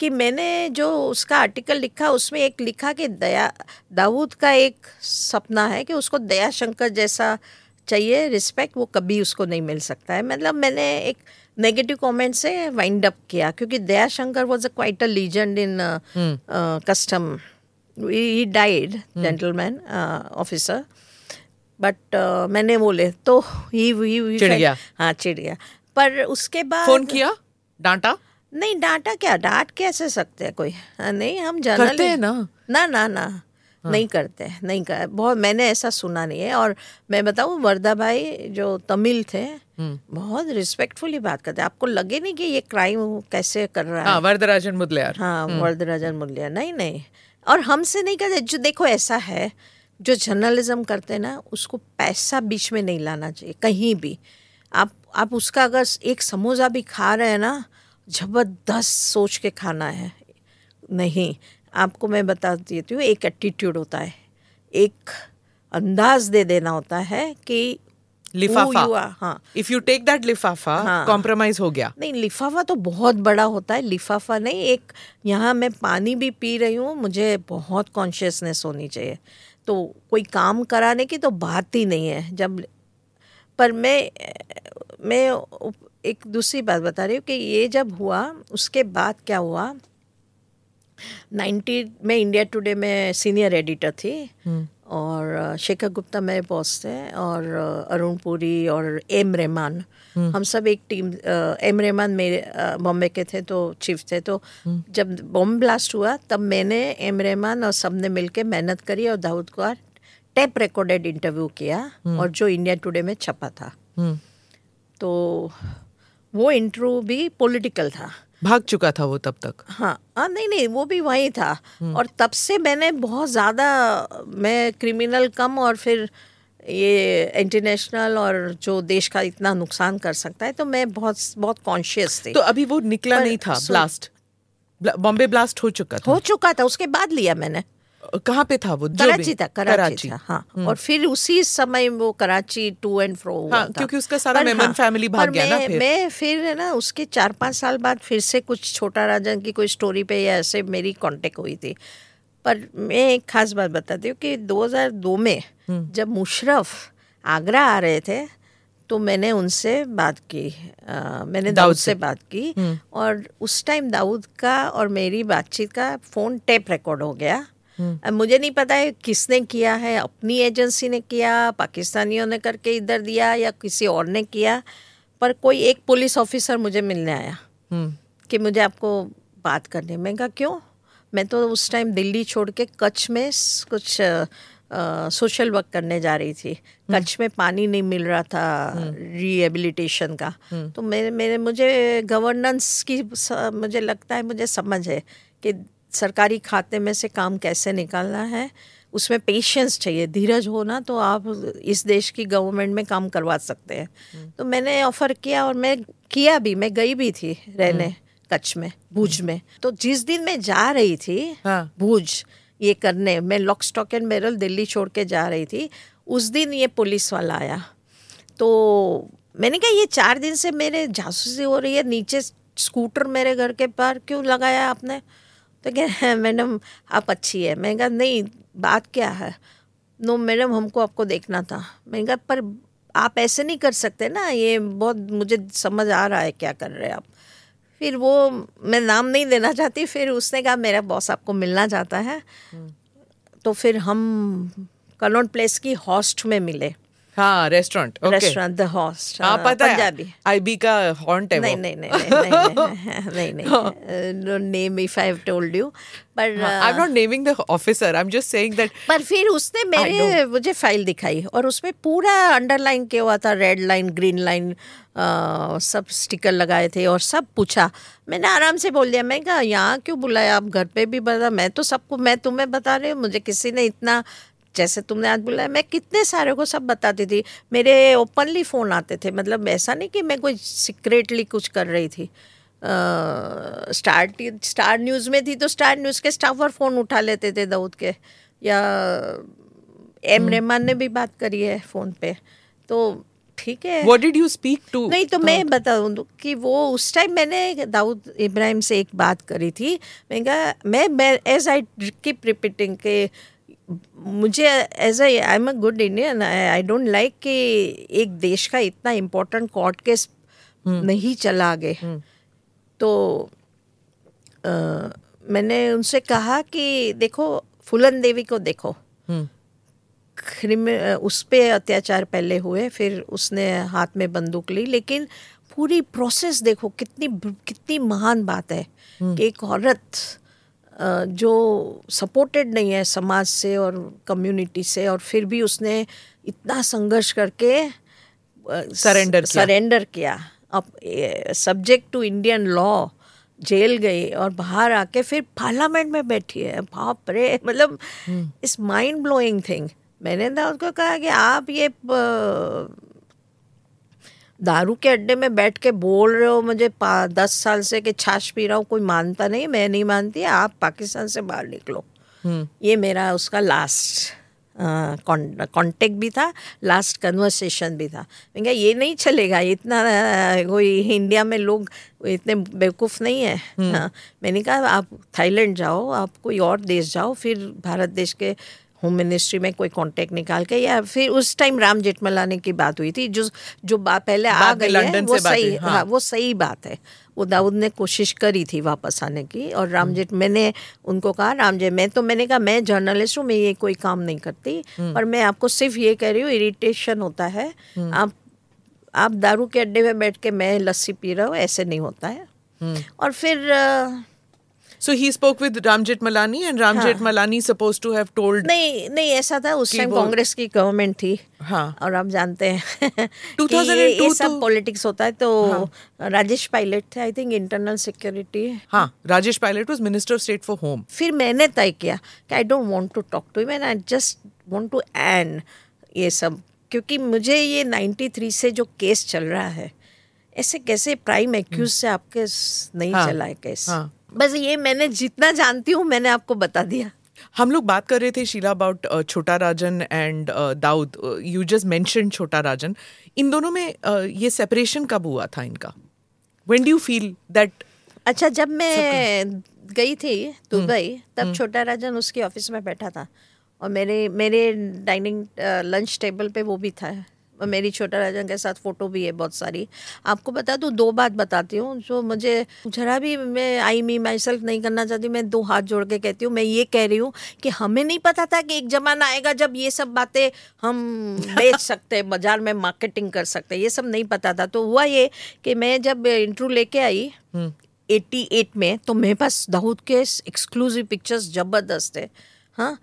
कि मैंने जो उसका आर्टिकल लिखा, उसमें एक लिखा कि दया, दाऊद का एक सपना है कि उसको दया शंकर जैसा चाहिए रिस्पेक्ट वो कभी उसको नहीं मिल सकता है। मतलब मैंने एक नेगेटिव कमेंट से वाइंड अप किया क्योंकि Daya Shankar was a quite a legend in custom he died gentleman officer but मैंने बोले तो ही चिड़ गया। हाँ चिड़ गया। पर उसके बाद फ़ोन किया? डांटा? नहीं डांटा क्या? डांट कैसे सकते हैं कोई? हाँ, नहीं हम करते हैं ना। ना ना ना। हाँ। नहीं करते नहीं कर बहुत मैंने ऐसा सुना नहीं है। और मैं बताऊँ वर्दा भाई जो तमिल थे। बहुत रिस्पेक्टफुली बात करते हैं। आपको लगे नहीं कि ये क्राइम कैसे कर रहा हाँ, है वरदराजन मुदलियार। हाँ हम्म। वरदराजन मुदलियार। नहीं नहीं। और हमसे नहीं करते। जो देखो ऐसा है जो जर्नलिज्म करते हैं ना उसको पैसा बीच में नहीं लाना चाहिए कहीं भी। आप आप उसका अगर एक समोसा भी खा रहे हैं ना ज़बरदस्त सोच के खाना है। नहीं आपको मैं बता देती हूँ एक एटीट्यूड होता है। एक अंदाज दे देना होता है कि लिफाफा। हाँ। इफ़ यू टेक दैट लिफाफा कॉम्प्रोमाइज हो गया। नहीं लिफाफा तो बहुत बड़ा होता है लिफाफा नहीं एक यहाँ मैं पानी भी पी रही हूँ मुझे बहुत कॉन्शियसनेस होनी चाहिए। तो कोई काम कराने की तो बात ही नहीं है जब पर मैं मैं एक दूसरी बात बता रही हूँ कि ये जब हुआ उसके बाद क्या हुआ? नाइन्टी में इंडिया टुडे में सीनियर एडिटर थी। हम्म। और शेखर गुप्ता मेरे बॉस थे और अरुण पुरी और एम रहमान। हम्म। हम सब एक टीम एम रहमान मेरे बॉम्बे के थे तो चीफ थे। तो हम्म। जब बॉम्ब ब्लास्ट हुआ तब मैंने एम रहमान और सबने मिल मेहनत करी और दाऊद को टेप रिकॉर्डेड इंटरव्यू किया और जो इंडिया टुडे में छपा था। तो वो इंटरव्यू भी पॉलिटिकल था। भाग चुका था वो तब तक। हाँ हाँ नहीं नहीं वो भी वही था। हम्म। और तब से मैंने बहुत ज़्यादा मैं क्रिमिनल कम और फिर ये इंटरनेशनल और जो देश का इतना नुकसान कर सकता है तो मैं बहुत बहुत कॉन्शियस थी। तो अभी वो निकला नहीं था ब्लास्ट बॉम्बे ब्लास्ट हो चुका था। हो चुका था उसके बाद लिया मैंने। कहाँ पे था वो? कराची था कराची, कराची। था हाँ। हम्म। और फिर उसी समय वो कराची टू एंड फ्रो हुआ हाँ, क्योंकि उसका सारा मेमन हाँ, फैमिली भाग गया ना फिर। मैं फिर है ना उसके चार पाँच साल बाद फिर से कुछ छोटा राजन की कोई स्टोरी पे या ऐसे मेरी कांटेक्ट हुई थी। पर मैं एक खास बात बताती हूँ कि 2002 में हम्म। जब मुशरफ आगरा आ रहे थे तो मैंने उनसे बात की आ, मैंने दाऊद से बात की हम्म। और उस टाइम दाऊद का और मेरी बातचीत का फ़ोन टेप रिकॉर्ड हो गया। मुझे नहीं पता है किसने किया है अपनी एजेंसी ने किया पाकिस्तानियों ने करके इधर दिया या किसी और ने किया पर कोई एक पुलिस ऑफिसर मुझे मिलने आया हम्म। कि मुझे आपको बात करनी मैं कहा क्यों मैं तो उस टाइम दिल्ली छोड़ के कच्छ में कुछ सोशल वर्क करने जा रही थी हम्म। कच्छ में पानी नहीं मिल रहा था रिहेबिलिटेशन हम्म। का तो मेरे मेरे मुझे गवर्नेंस की मुझे लगता है मुझे समझ है कि सरकारी खाते में से काम कैसे निकालना है? उसमें पेशेंस चाहिए। धीरज होना तो आप इस देश की गवर्नमेंट में काम करवा सकते हैं। हम्म। तो मैंने ऑफ़र किया और मैं किया भी। मैं गई भी थी रहने हम्म। कच्छ में भुज में। तो जिस दिन मैं जा रही थी हाँ। भुज ये करने मैं lock stock and barrel Delhi छोड़ के जा रही थी उस दिन ये पुलिस वाला आया। तो मैंने कहा ये चार दिन से मेरे जासूसी हो रही है नीचे स्कूटर मेरे घर के पार क्यों लगाया आपने? तो कह मैडम आप अच्छी है। मैं कहा नहीं बात क्या है? नो मैडम हमको आपको देखना था। मैंने कहा पर आप ऐसे नहीं कर सकते ना ये बहुत मुझे समझ आ रहा है क्या कर रहे हैं आप। फिर वो मैं नाम नहीं देना चाहती फिर उसने कहा मेरा बॉस आपको मिलना चाहता है। हम्म। तो फिर हम कनॉट प्लेस की हॉस्ट में मिले। हाँ रेस्टोरेंट रेस्टोरेंट द हॉस्ट हाँ पता है आईबी का हॉन्ट है नहीं नहीं नहीं नहीं नहीं नहीं name if I have told you पर I am not naming the officer I am just saying that पर फिर उसने मेरे मुझे फ़ाइल दिखाई और उसमें पूरा अंडरलाइन किया हुआ था रेड लाइन ग्रीन लाइन सब स्टिकर लगाए थे और सब पूछा मैंने आराम से बोल दिया मैं कहा यहाँ क्यों बुलाया आप घर पे भी बता मैं तो सबको मैं तुम्हें बता रही हूँ मुझे किसी ने इतना जैसे तुमने आज बोला मैं कितने सारे को सब बताती थी। मेरे ओपनली फ़ोन आते थे मतलब ऐसा नहीं कि मैं कोई सीक्रेटली कुछ कर रही थी। स्टार स्टार न्यूज़ में थी तो स्टार न्यूज़ के स्टाफर फ़ोन उठा लेते थे दाऊद के। या एम हम्म। रहमान ने भी बात करी है फ़ोन पे। तो ठीक है। What did you speak to? नहीं तो मैं बताऊँ तो कि वो उस टाइम मैंने दाऊद इब्राहिम से एक बात करी थी। मैं कहा मैं मैं एज आई कीप रिपीटिंग के मुझे as I I am a good Indian I don't like कि एक देश का इतना इम्पोर्टेंट कोर्ट केस नहीं चला आगे तो अ, मैंने उनसे कहा कि देखो फुलन देवी को देखो। हम्म, उस पर अत्याचार पहले हुए फिर उसने हाथ में बंदूक ली लेकिन पूरी प्रोसेस देखो कितनी कितनी महान बात है कि एक औरत जो सपोर्टेड नहीं है समाज से और कम्युनिटी से और फिर भी उसने इतना संघर्ष करके सरेंडर किया। सरेंडर किया। अब subject to Indian law jail गई और बाहर आके फिर पार्लियामेंट में बैठी है। बाप रे मतलब इस माइंड ब्लोइंग थिंग मैंने ना उनको कहा कि आप ये दारू के अड्डे में बैठ के बोल रहे हो मुझे दस साल से कि छाछ पी रहा हूँ कोई मानता नहीं मैं नहीं मानती आप पाकिस्तान से बाहर निकलो। हम्म, ये मेरा उसका लास्ट कांटेक्ट भी था लास्ट कन्वर्सेशन भी था। मैं कहा ये नहीं चलेगा इतना कोई इंडिया में लोग इतने बेवकूफ़ नहीं है। हाँ, मैंने कहा आप थाईलैंड जाओ आप कोई और देश जाओ फिर भारत देश के होम मिनिस्ट्री में कोई कांटेक्ट निकाल के या फिर उस टाइम राम जेठमलानी की बात हुई थी जो जो बात पहले आ गई है वो सही हाँ। हाँ वो सही बात है वो दाऊद ने कोशिश करी थी वापस आने की और राम जेठ मैंने उनको कहा रामजेठ मैं तो मैंने कहा मैं जर्नलिस्ट हूँ मैं ये कोई काम नहीं करती हम्म। पर मैं आपको सिर्फ़ ये कह रही हूँ इरिटेशन होता है हम्म। आप आप दारू के अड्डे में बैठ के मैं लस्सी पी रहा हूँ ऐसे नहीं होता है हम्म। और फिर अ, So he spoke with Ramjet Malani, and Ramjet हाँ। Malani supposed to have told. नहीं नहीं ऐसा था उस टाइम कांग्रेस की गवर्नमेंट थी हाँ और आप जानते हैं 2002 ये, सब तो- हाँ। पॉलिटिक्स होता है तो राजेश पायलट थे आई थिंक इंटरनल सिक्योरिटी हाँ Rajesh Pilot was Minister of State for Home. फिर मैंने तय किया कि I don't want to talk to him and I just want to end ये सब क्योंकि मुझे ये 93 से जो केस चल रहा है ऐसे कैसे प्राइम एक्यूज से आपके नहीं हाँ, चला है केस हाँ। बस ये मैंने जितना जानती हूँ मैंने आपको बता दिया। हम लोग बात कर रहे थे Sheela about Chhota Rajan and Dawood. You just mention Chhota Rajan. In दोनों में uh, ये सेपरेशन कब हुआ था इनका? When do you feel that अच्छा जब मैं गई थी दुबई हम्म। तब छोटा राजन उसके ऑफ़िस में बैठा था। और मेरे मेरे डाइनिंग लंच टेबल पे वो भी था। मेरी छोटा राजा के साथ फ़ोटो भी है बहुत सारी। आपको बता दूँ दो बात बताती हूँ जो मुझे जरा भी मैं आई मी माई सेल्फ नहीं करना चाहती मैं दो हाथ जोड़ के कहती हूँ। मैं ये कह रही हूँ कि हमें नहीं पता था कि एक जमाना आएगा जब ये सब बातें हम बेच सकते हैं बाज़ार में मार्केटिंग कर सकते हैं ये सब नहीं पता था। तो हुआ ये कि मैं जब इंटरव्यू लेके आई 88 में तो मेरे पास दाऊद के एक्सक्लूसिव पिक्चर्स ज़बरदस्त है। हाँ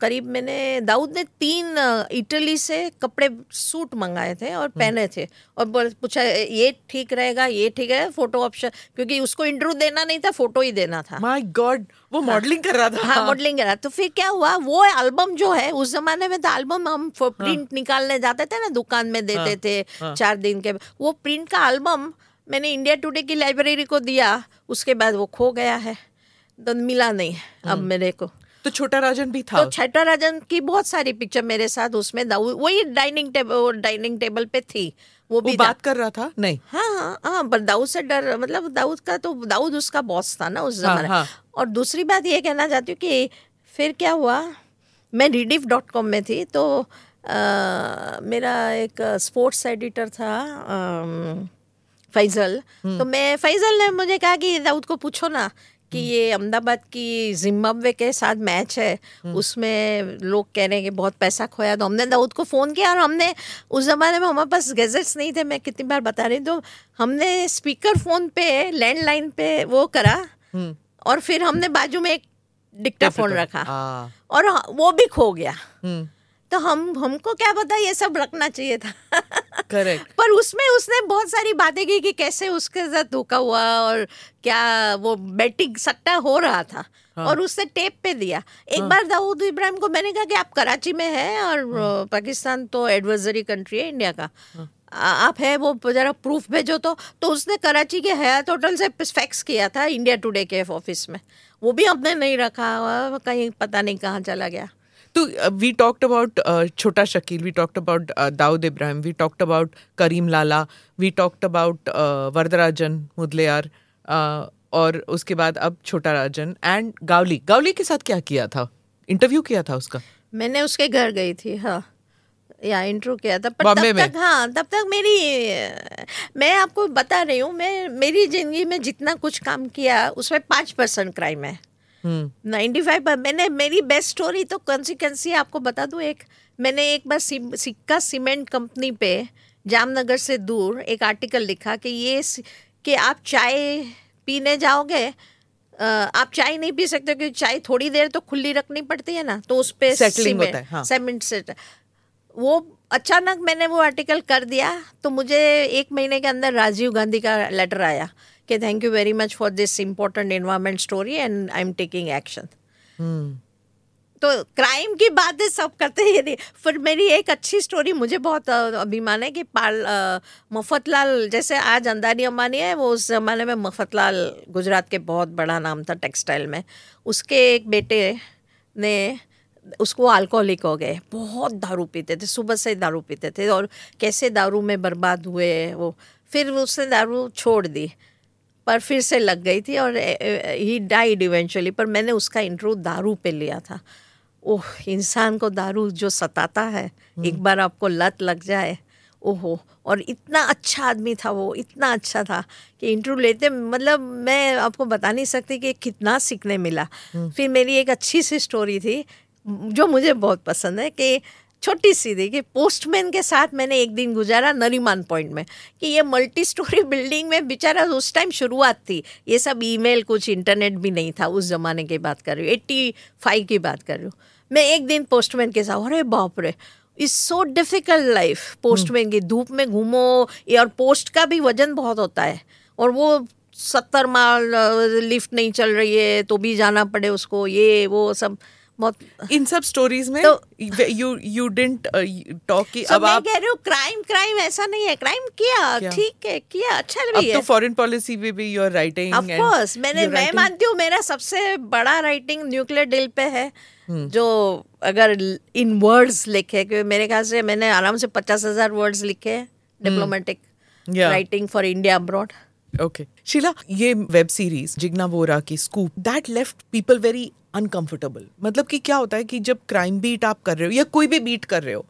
करीब मैंने दाऊद ने तीन इटली से कपड़े सूट मंगाए थे और पहने थे। और पूछा ये ठीक रहेगा ये ठीक है फ़ोटो ऑप्शन क्योंकि उसको इंटरव्यू देना नहीं था फ़ोटो ही देना था। माय गॉड वो मॉडलिंग कर रहा था। हाँ मॉडलिंग करा तो फिर क्या हुआ वो एल्बम जो है उस जमाने में तो एल्बम हम प्रिंट निकालने जाते थे ना दुकान में देते थे चार दिन के। वो प्रिंट का एल्बम मैंने इंडिया टुडे की लाइब्रेरी को दिया उसके बाद वो खो गया है। तो मिला नहीं अब मेरे को। तो छोटा राजन भी था। तो छठा राजन की बहुत सारी पिक्चर मेरे साथ उसमें वही डाइनिंग टेबल डाइनिंग टेबल पे थी। वो वो भी था। बात कर रहा था? नहीं। हाँ हाँ हाँ पर दाऊद से डर मतलब दाऊद का तो दाऊद उसका बॉस था ना उस हाँ, जमाने। हाँ। हाँ. और दूसरी बात ये कहना चाहती हूँ कि फिर क्या हुआ? मैं रिडीफ डॉट कॉम में थी तो अ, मेरा एक स्पोर्ट्स एडिटर था अम, फैजल। तो मैं फैजल ने मुझे कहा कि दाऊद को पूछो ना कि ये अहमदाबाद की जिम्बाब्वे के साथ मैच है उसमें लोग कह रहे हैं कि बहुत पैसा खोया तो हमने दाऊद को फ़ोन किया और हमने उस ज़माने में हमारे पास गैजेट्स नहीं थे मैं कितनी बार बता रही हूँ तो हमने स्पीकर फ़ोन पे लैंडलाइन पे वो करा और फिर हमने बाजू में एक डिक्टाफोन रखा हाँ। और वो भी खो गया। हम्म। तो हम हमको क्या पता ये सब रखना चाहिए था। करेक्ट पर उसमें उसने बहुत सारी बातें की कि कैसे उसके साथ धोखा हुआ और क्या वो बैटिंग सट्टा हो रहा था। हाँ। और उसने टेप पे दिया। एक हाँ। बार दाऊद इब्राहिम को मैंने कहा कि आप कराची में हैं और अ, पाकिस्तान तो एडवर्जरी कंट्री है इंडिया का। हाँ। आप है वो जरा प्रूफ भेजो तो। तो उसने कराची के हयात होटल से फैक्स किया था इंडिया टुडे के ऑफ़िस में। वो भी हमने नहीं रखा हुआ कहीं पता नहीं कहाँ चला गया। तो we talked about Chhota Shakeel we talked about Dawood Ibrahim we talked about Karim Lala we talked about Varadarajan Mudaliar और उसके बाद अब छोटा राजन एंड गावली गावली के साथ क्या किया था? इंटरव्यू किया था उसका? मैंने उसके घर गई थी हाँ। या इंटरव्यू किया था पर तब तक हाँ तब तक मेरी मैं आपको बता रही हूँ मैं मेरी ज़िंदगी में जितना कुछ काम किया उसमें पाँच परसेंट क्राइम है। नाइन्टी फाइव मैंने मेरी बेस्ट स्टोरी तो कंसिक्वेंसी आपको बता दूँ एक। मैंने एक बार सिक्का सीमेंट कंपनी पे जामनगर से दूर एक आर्टिकल लिखा कि ये कि आप चाय पीने जाओगे आप चाय नहीं पी सकते क्योंकि चाय थोड़ी देर तो खुली रखनी पड़ती है ना तो उस पर सीमेंट हाँ. सेट वो अचानक मैंने वो आर्टिकल कर दिया तो मुझे एक महीने के अंदर राजीव गांधी का लेटर आया। कि thank you very much for this important environment story and I am taking action तो क्राइम की बातें सब करते हैं फिर मेरी एक अच्छी स्टोरी मुझे बहुत अभिमान है कि पाल मफतलाल जैसे आज अंदानी अम्बानी है वो उस ज़माने में मफतलाल गुजरात के बहुत बड़ा नाम था टेक्सटाइल में। उसके एक बेटे ने उसको अल्कोहलिक हो गए। बहुत दारू पीते थे सुबह से दारू पीते थे और कैसे दारू में बर्बाद हुए वो। फिर उसने दारू छोड़ दी। पर फिर से लग गई थी और ही डाइड इवेंचुअली पर मैंने उसका इंटरव्यू दारू पे लिया था ओह इंसान को दारू जो सताता है एक हम्म। बार आपको लत लग जाए ओहो और इतना अच्छा आदमी था वो इतना अच्छा था कि इंटरव्यू लेते मतलब मैं आपको बता नहीं सकती कि कितना सीखने मिला हम्म। फिर मेरी एक अच्छी सी स्टोरी थी जो मुझे बहुत पसंद है कि छोटी सी थी कि पोस्टमैन के साथ मैंने एक दिन गुजारा नरीमान पॉइंट में कि ये मल्टी स्टोरी बिल्डिंग में बेचारा उस टाइम शुरुआत थी। ये सब ईमेल कुछ इंटरनेट भी नहीं था उस ज़माने की बात कर रही हूँ एट्टी फाइव की बात कर रही हूँ। मैं एक दिन पोस्टमैन के साथ अरे बाप रे is so difficult life postman की धूप में घूमो और पोस्ट का भी वज़न बहुत होता है और वो सत्तर माल लिफ्ट नहीं चल रही है तो भी जाना पड़े उसको ये वो सब। इन सब स्टोरीज में यू यू डिडंट टॉक की अब आप कह रहे हो क्राइम क्राइम ऐसा नहीं है। क्राइम किया ठीक है किया अच्छा भी है अब तो फॉरेन पॉलिसी भी भी you are writing of course मैंने मैं मानती हूँ मेरा सबसे बड़ा राइटिंग न्यूक्लियर डील पे है hmm. जो अगर इन वर्ड्स लिखे क्योंकि मेरे ख्याल से मैंने आराम से पचास हज़ार वर्ड्स लिखे diplomatic writing for India abroad okay Sheela ये वेब सीरीज़ जिग्ना वोरा की scoop that left people very uncomfortable मतलब कि क्या होता है कि जब क्राइम बीट आप कर रहे हो या कोई भी बीट कर रहे हो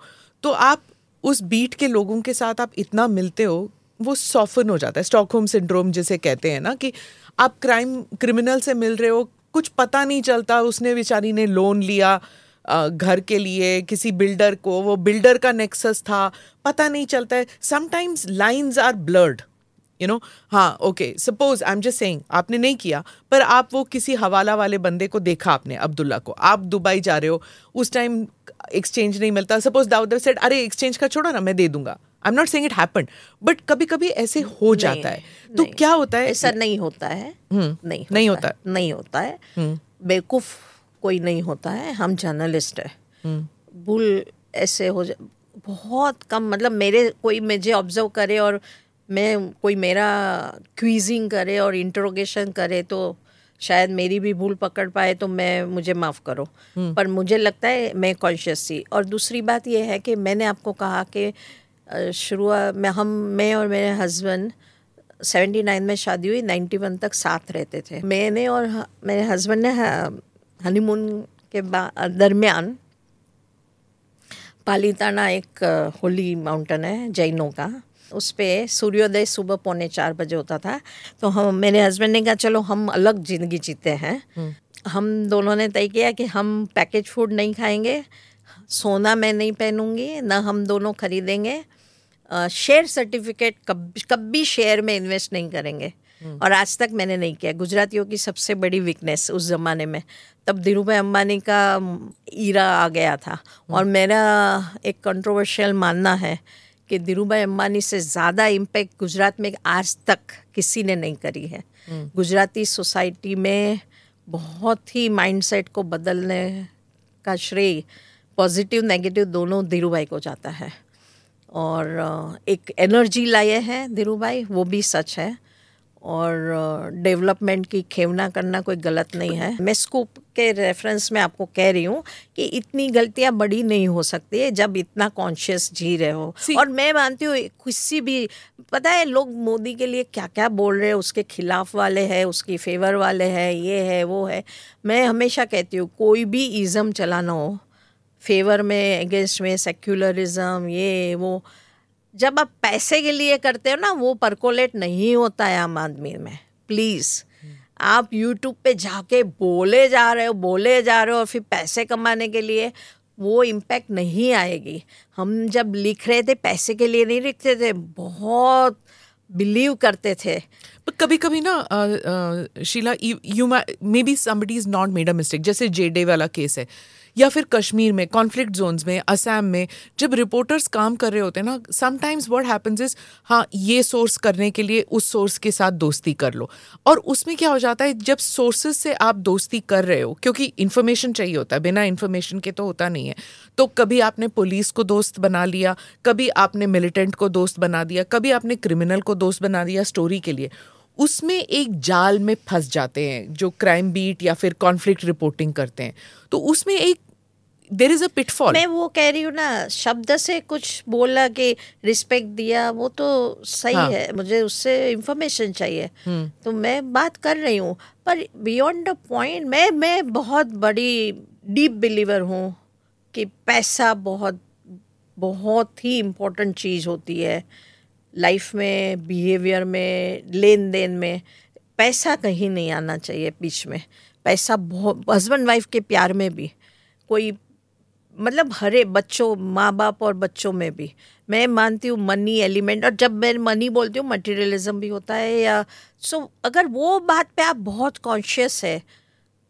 तो आप उस बीट के लोगों के साथ आप इतना मिलते हो वो सॉफन हो जाता है स्टॉकहोम सिंड्रोम जिसे कहते हैं ना कि आप क्राइम क्रिमिनल से मिल रहे हो कुछ पता नहीं चलता उसने बेचारी ने लोन लिया घर के लिए किसी बिल्डर को वो बिल्डर का नेक्सस था पता नहीं चलता है sometimes lines are blurred you know हाँ okay suppose I am just saying आपने नहीं किया पर आप वो किसी हवाला वाले बंदे को देखा आपने अब्दुल्ला को। आप दुबई जा रहे हो उस टाइम एक्सचेंज नहीं मिलता। सपोज़ दाऊद सेड अरे एक्सचेंज का छोड़ो ना मैं दे दूँगा. I am not saying it happen but कभी कभी ऐसे हो जाता है। तो क्या होता है? ऐसा नहीं होता है। हम्म, नहीं नहीं होता नहीं होता है। हम्म। बेवकूफ़ कोई नहीं होता है। हम जर्नलिस्ट है। हम्म। भूल ऐसे हो जा बहुत कम मतलब मेरे कोई मुझे ऑब्ज़र्व करे और मैं कोई मेरा क्वीजिंग करे और इंट्रोगेशन करे तो शायद मेरी भी भूल पकड़ पाए तो मैं मुझे माफ़ करो। हम्म। पर मुझे लगता है मैं कॉन्शियस थी। और दूसरी बात यह है कि मैंने आपको कहा कि शुरुआत में हम मैं और मेरे हस्बैंड सेवेंटी नाइन में शादी हुई नाइन्टी वन तक साथ रहते थे। मैंने और मेरे हस्बैंड ने हनीमून के दरमियान पालीताना एक होली माउंटेन है जैनों का। उस पर सूर्योदय सुबह पौने चार बजे होता था तो हम मेरे हस्बैंड ने कहा चलो हम अलग ज़िंदगी जीते हैं हम्म। हम दोनों ने तय किया कि हम पैकेज फ़ूड नहीं खाएँगे सोना मैं नहीं पहनूँगी ना हम दोनों खरीदेंगे शेयर सर्टिफिकेट कब कभी शेयर में इन्वेस्ट नहीं करेंगे हम्म। और आज तक मैंने नहीं किया गुजरातियों की सबसे बड़ी वीकनेस उस ज़माने में तब धीरू भाई अम्बानी का ईरा आ गया था हम्म। और मेरा एक कंट्रोवर्शियल मानना है कि धीरूभाई अम्बानी से ज़्यादा इम्पैक्ट गुजरात में आज तक किसी ने नहीं करी है। हम्म। गुजराती सोसाइटी में बहुत ही माइंडसेट को बदलने का श्रेय पॉजिटिव नेगेटिव दोनों धीरू भाई को जाता है। और एक एनर्जी लाए हैं धीरू भाई वो भी सच है। और डेवलपमेंट की खेवना करना कोई गलत नहीं है। मैं स्कूप के रेफरेंस में आपको कह रही हूँ कि इतनी गलतियाँ बड़ी नहीं हो सकती है जब इतना कॉन्शियस जी रहे हो। और मैं मानती हूँ किसी भी पता है लोग मोदी के लिए क्या क्या बोल रहे हैं उसके खिलाफ वाले हैं उसकी फेवर वाले हैं ये है वो है। मैं हमेशा कहती हूँ कोई भी इज़म चलाना हो फेवर में अगेंस्ट में सेक्युलरिज्म ये वो जब आप पैसे के लिए करते हो ना, वो परकोलेट नहीं होता है आम आदमी में। प्लीज़ आप यूट्यूब पे जाके बोले जा रहे हो, बोले जा रहे हो और फिर पैसे कमाने के लिए वो इम्पैक्ट नहीं आएगी। हम जब लिख रहे थे, पैसे के लिए नहीं लिखते थे, बहुत बिलीव करते थे। पर कभी कभी ना Sheela you may be somebody is not made a mistake जैसे जे डे वाला केस है। या फिर कश्मीर में कॉन्फ्लिक्ट जोन्स में असम में, जब रिपोर्टर्स काम कर रहे होते हैं ना समटाइम्स व्हाट हैपेंस इज़ हाँ ये सोर्स करने के लिए उस सोर्स के साथ दोस्ती कर लो। और उसमें क्या हो जाता है, जब सोर्सेज से आप दोस्ती कर रहे हो, क्योंकि इन्फॉर्मेशन चाहिए होता है, बिना इन्फॉर्मेशन के तो होता नहीं है। तो कभी आपने पुलिस को दोस्त बना लिया, कभी आपने मिलिटेंट को दोस्त बना दिया, कभी आपने क्रिमिनल को दोस्त बना दिया स्टोरी के लिए, उसमें एक जाल में फंस जाते हैं, जो क्राइम बीट या फिर कॉन्फ्लिक्ट रिपोर्टिंग करते हैं। तो उसमें एक देर इज़ अ पिटफॉल मैं वो कह रही हूँ ना शब्द से कुछ बोला कि रिस्पेक्ट दिया वो तो सही हाँ. है मुझे उससे इंफॉर्मेशन चाहिए। hmm. तो मैं बात कर रही हूँ पर बियॉन्ड द पॉइंट मैं मैं बहुत बड़ी डीप बिलीवर हूँ कि पैसा बहुत बहुत ही इम्पोर्टेंट चीज़ होती है। लाइफ में बिहेवियर में लेन देन में पैसा कहीं नहीं आना चाहिए बीच में। पैसा बहुत हस्बैंड वाइफ के प्यार में भी। कोई मतलब हरे बच्चों माँ बाप और बच्चों में भी। मैं मानती हूँ मनी एलिमेंट और जब मैं मनी बोलती हूँ मटेरियलिज्म भी होता है या सो अगर वो बात पे आप बहुत कॉन्शियस है,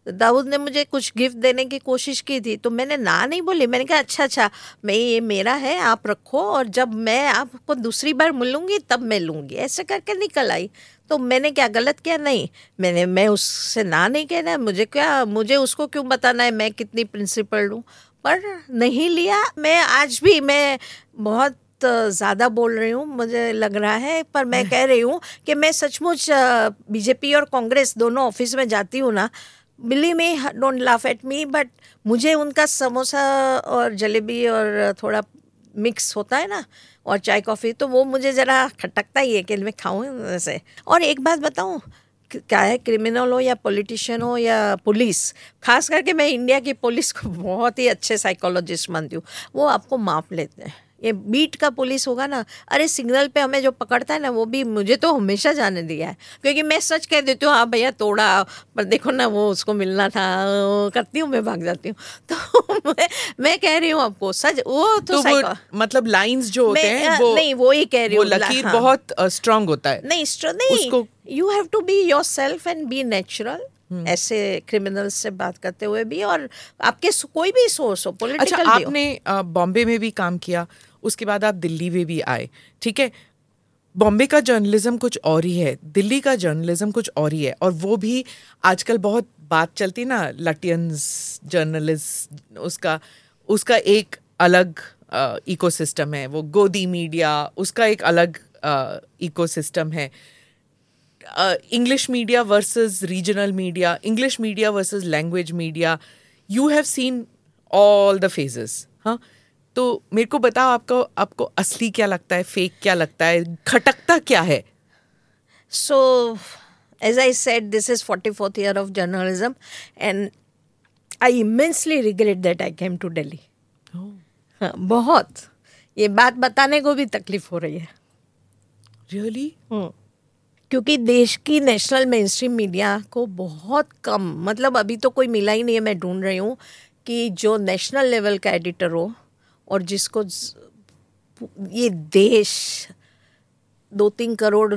दाऊद ने मुझे कुछ गिफ्ट देने की कोशिश की थी तो मैंने ना नहीं बोली। मैंने कहा अच्छा अच्छा मैं, ये मेरा है, आप रखो और जब मैं आपको दूसरी बार मिलूँगी, तब मैं लूँगी। ऐसे करके निकल आई। तो मैंने क्या गलत किया? नहीं। मैंने, मैं उससे ना नहीं कहना। मुझे क्या, मुझे उसको क्यों बताना है? मैं कितनी प्रिंसिपल हूँ? पर नहीं लिया। मैं आज भी मैं बहुत ज़्यादा बोल रही हूँ मुझे लग रहा है पर मैं कह रही हूँ कि मैं सचमुच बीजेपी और कांग्रेस दोनों ऑफ़िस में जाती हूँ ना बिली में don't laugh at me but मुझे उनका समोसा और जलेबी और थोड़ा मिक्स होता है ना और चाय कॉफ़ी तो वो मुझे ज़रा खटकता ही है कि मैं खाऊँ वैसे और एक बात बताऊँ क्या है क्रिमिनल हो या पॉलिटिशियन हो या पुलिस खास करके मैं इंडिया की पुलिस को बहुत ही अच्छे साइकोलॉजिस्ट मानती हूँ। वो आपको माप लेते हैं। ये बीट का पुलिस होगा ना अरे सिग्नल पे हमें जो पकड़ता है ना वो भी मुझे तो हमेशा जाने दिया है। क्योंकि मैं सच कह देती हूँ हाँ भैया तोड़ा पर देखो ना वो उसको मिलना था करती हूँ मैं भाग जाती हूँ। तो मैं, मैं कह रही हूँ आपको सच वो तो, तो वो, मतलब लाइंस जो होते हैं वो नहीं वो ही कह रही हूँ लकीर हाँ, बहुत स्ट्रांग होता है। नहीं नहीं you have to be yourself and be natural. ऐसे क्रिमिनल्स से बात करते हुए भी और आपके कोई भी सोर्स हो पॉलिटिकल अच्छा आपने बॉम्बे में भी काम किया उसके बाद आप दिल्ली में भी आए, ठीक है? बॉम्बे का जर्नलिज्म कुछ और ही है, दिल्ली का जर्नलिज्म कुछ और ही है, और वो भी आजकल बहुत बात चलती ना लटियंस जर्नलिस्ट उसका उसका एक अलग इकोसिस्टम है, वो गोदी मीडिया उसका एक अलग इकोसिस्टम है। English media versus regional media English media versus language media you have seen all the phases हाँ? तो मेरे को बताओ आपको आपको असली क्या लगता है फेक क्या लगता है खटकता क्या है? So as I said this is forty fourth year of journalism and I immensely regret that I came to Delhi बहुत। ये बात बताने को भी तकलीफ़ हो रही है। Really really? hmm. क्योंकि देश की नेशनल मेन स्ट्रीम मीडिया को बहुत कम मतलब अभी तो कोई मिला ही नहीं है मैं ढूंढ रही हूँ कि जो नेशनल लेवल का एडिटर हो और जिसको ये देश, दो तीन करोड़,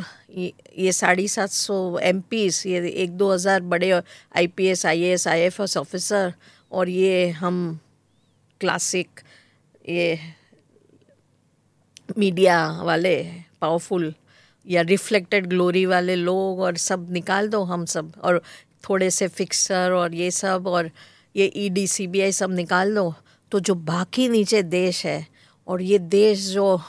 ये साढ़े सात सौ एम ये एक दो हज़ार बड़े I P S I S I F S officer और ये हम क्लासिक ये मीडिया वाले पावरफुल या रिफ्लेक्टेड ग्लोरी वाले लोग और सब निकाल दो हम सब, और थोड़े से फिक्सर और ये सब, और ये E D C B I सब निकाल दो। तो जो बाकी नीचे देश है और ये देश जो,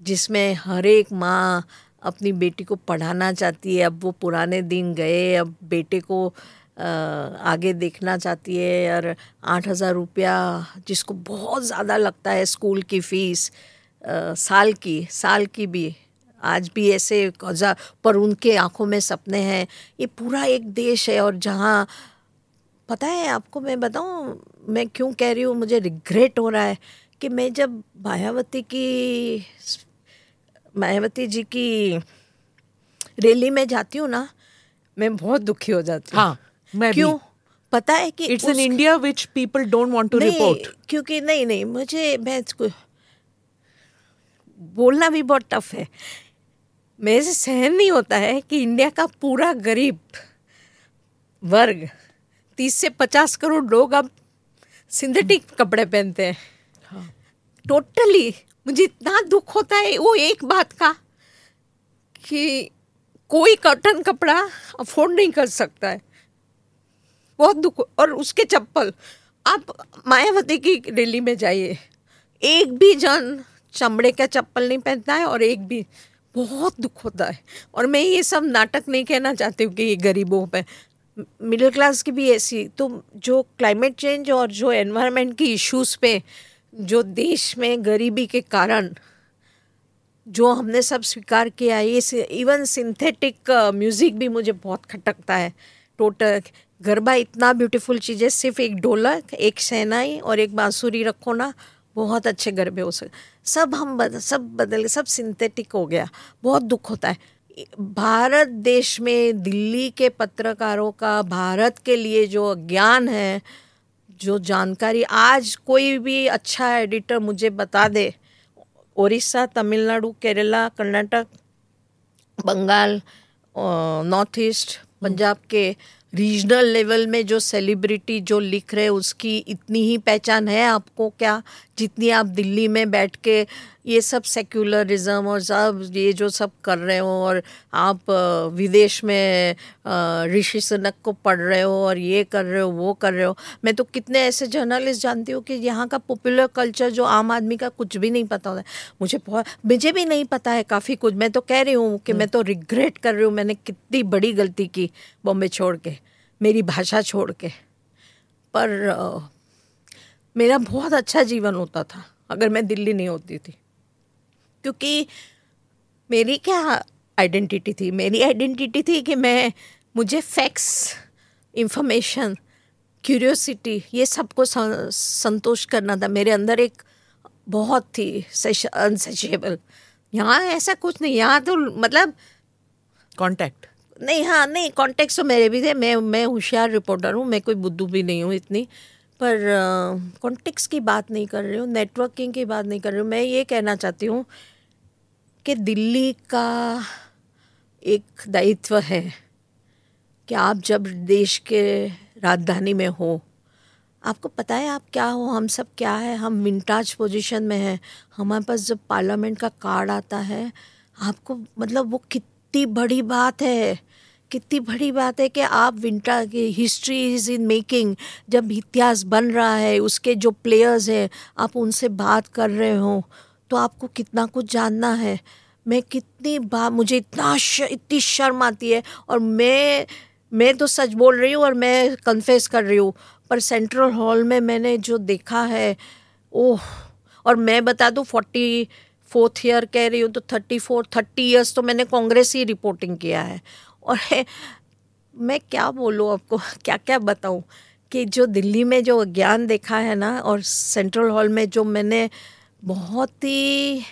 जिसमें हर एक माँ अपनी बेटी को पढ़ाना चाहती है, अब वो पुराने दिन गए, अब बेटे को आगे देखना चाहती है और आठ हज़ार रुपया जिसको बहुत ज़्यादा लगता है स्कूल की फ़ीस साल की साल की भी, आज भी ऐसे पर उनके आँखों में सपने हैं। ये पूरा एक देश है और जहाँ पता है आपको मैं बताऊँ मैं क्यों कह रही हूँ मुझे रिग्रेट हो रहा है कि मैं जब मायावती की मायावती जी की रैली में जाती हूँ ना मैं बहुत दुखी हो जाती हूँ। हाँ मैं क्यों? पता है कि it's in India which people don't want to report क्योंकि नहीं नहीं मुझे मैं बोलना भी बहुत टफ है। मेरे से सहन नहीं होता है कि इंडिया का पूरा गरीब वर्ग तीस से पचास करोड़ लोग अब सिंथेटिक कपड़े पहनते हैं। हाँ। टोटली मुझे इतना दुख होता है वो एक बात का कि कोई कॉटन कपड़ा अफोर्ड नहीं कर सकता है। बहुत दुख और उसके चप्पल आप मायावती की रैली में जाइए। एक भी जन चमड़े का चप्पल नहीं पहनता है और एक भी बहुत दुख होता है। और मैं ये सब नाटक नहीं कहना चाहती हूँ कि ये गरीबों पे मिडिल क्लास की भी ऐसी तो जो क्लाइमेट चेंज और जो एनवायरनमेंट की इश्यूज़ पे जो देश में गरीबी के कारण जो हमने सब स्वीकार किया ये इवन सिंथेटिक म्यूज़िक भी मुझे बहुत खटकता है। टोटल गरबा इतना ब्यूटीफुल चीज़ है सिर्फ़ एक ढोलक एक शहनाई और एक बांसुरी रखो ना बहुत अच्छे गरबे हो सकते सब हम बद, सब बदल सब सिंथेटिक हो गया बहुत दुख होता है। भारत देश में दिल्ली के पत्रकारों का, भारत के लिए जो ज्ञान है, जो जानकारी, आज कोई भी अच्छा एडिटर मुझे बता दे उड़ीसा तमिलनाडु, केरला, कर्नाटक, बंगाल नॉर्थ ईस्ट, पंजाब के रीजनल लेवल में जो सेलिब्रिटी जो लिख रहे उसकी इतनी ही पहचान है आपको क्या? जितनी आप दिल्ली में बैठ के ये सब सेक्युलरिज्म और सब ये जो सब कर रहे हो और आप विदेश में ऋषि सुनक को पढ़ रहे हो और ये कर रहे हो वो कर रहे हो। मैं तो कितने ऐसे जर्नलिस्ट जानती हूँ कि यहाँ का पॉपुलर कल्चर जो आम आदमी का कुछ भी नहीं पता होता है। मुझे बहुत मुझे भी नहीं पता है काफ़ी कुछ। मैं तो कह रही हूँ कि मैं तो रिग्रेट कर रही हूँ मैंने कितनी बड़ी गलती की बॉम्बे छोड़ के मेरी भाषा छोड़ के। पर मेरा बहुत अच्छा जीवन होता था अगर मैं दिल्ली नहीं होती थी। क्योंकि मेरी क्या आइडेंटिटी थी? मेरी आइडेंटिटी थी कि मैं मुझे फैक्स इंफॉर्मेशन क्यूरियोसिटी ये सबको संतोष करना था। मेरे अंदर एक बहुत थी अनसचेबल यहाँ ऐसा कुछ नहीं यहाँ तो मतलब कांटेक्ट नहीं हाँ नहीं कॉन्टेक्ट तो मेरे भी थे। मैं मैं होशियार रिपोर्टर हूँ मैं कोई बुद्धू भी नहीं हूँ इतनी। पर कॉन्टेक्स की बात नहीं कर रही हूँ नेटवर्किंग की बात नहीं कर रही हूँ। मैं ये कहना चाहती हूँ कि दिल्ली का एक दायित्व है कि आप जब देश के राजधानी में हो, आपको पता है आप क्या हो, हम सब क्या है, हम विंटाज पोजीशन में हैं, हमारे पास जब पार्लियामेंट का कार्ड आता है, आपको मतलब वो कितनी बड़ी बात है, कितनी बड़ी बात है कि आप विंटर की हिस्ट्री इज़ इन मेकिंग जब इतिहास बन रहा है, उसके जो प्लेयर्स हैं, आप उनसे बात कर रहे हो तो आपको कितना कुछ जानना है। मैं कितनी बार मुझे इतना श, इतनी शर्म आती है और मैं मैं तो सच बोल रही हूँ और मैं कन्फेस कर रही हूँ पर सेंट्रल हॉल में मैंने जो देखा है ओह और मैं बता दूँ फोर्टी फोर्थ ईयर कह रही हूँ तो थर्टी फोर थर्टी ईयर्स तो मैंने कांग्रेस ही रिपोर्टिंग किया है। और मैं क्या बोलूँ आपको क्या क्या बताऊँ कि जो दिल्ली में जो ज्ञान देखा है ना और सेंट्रल हॉल में जो मैंने बहुत ही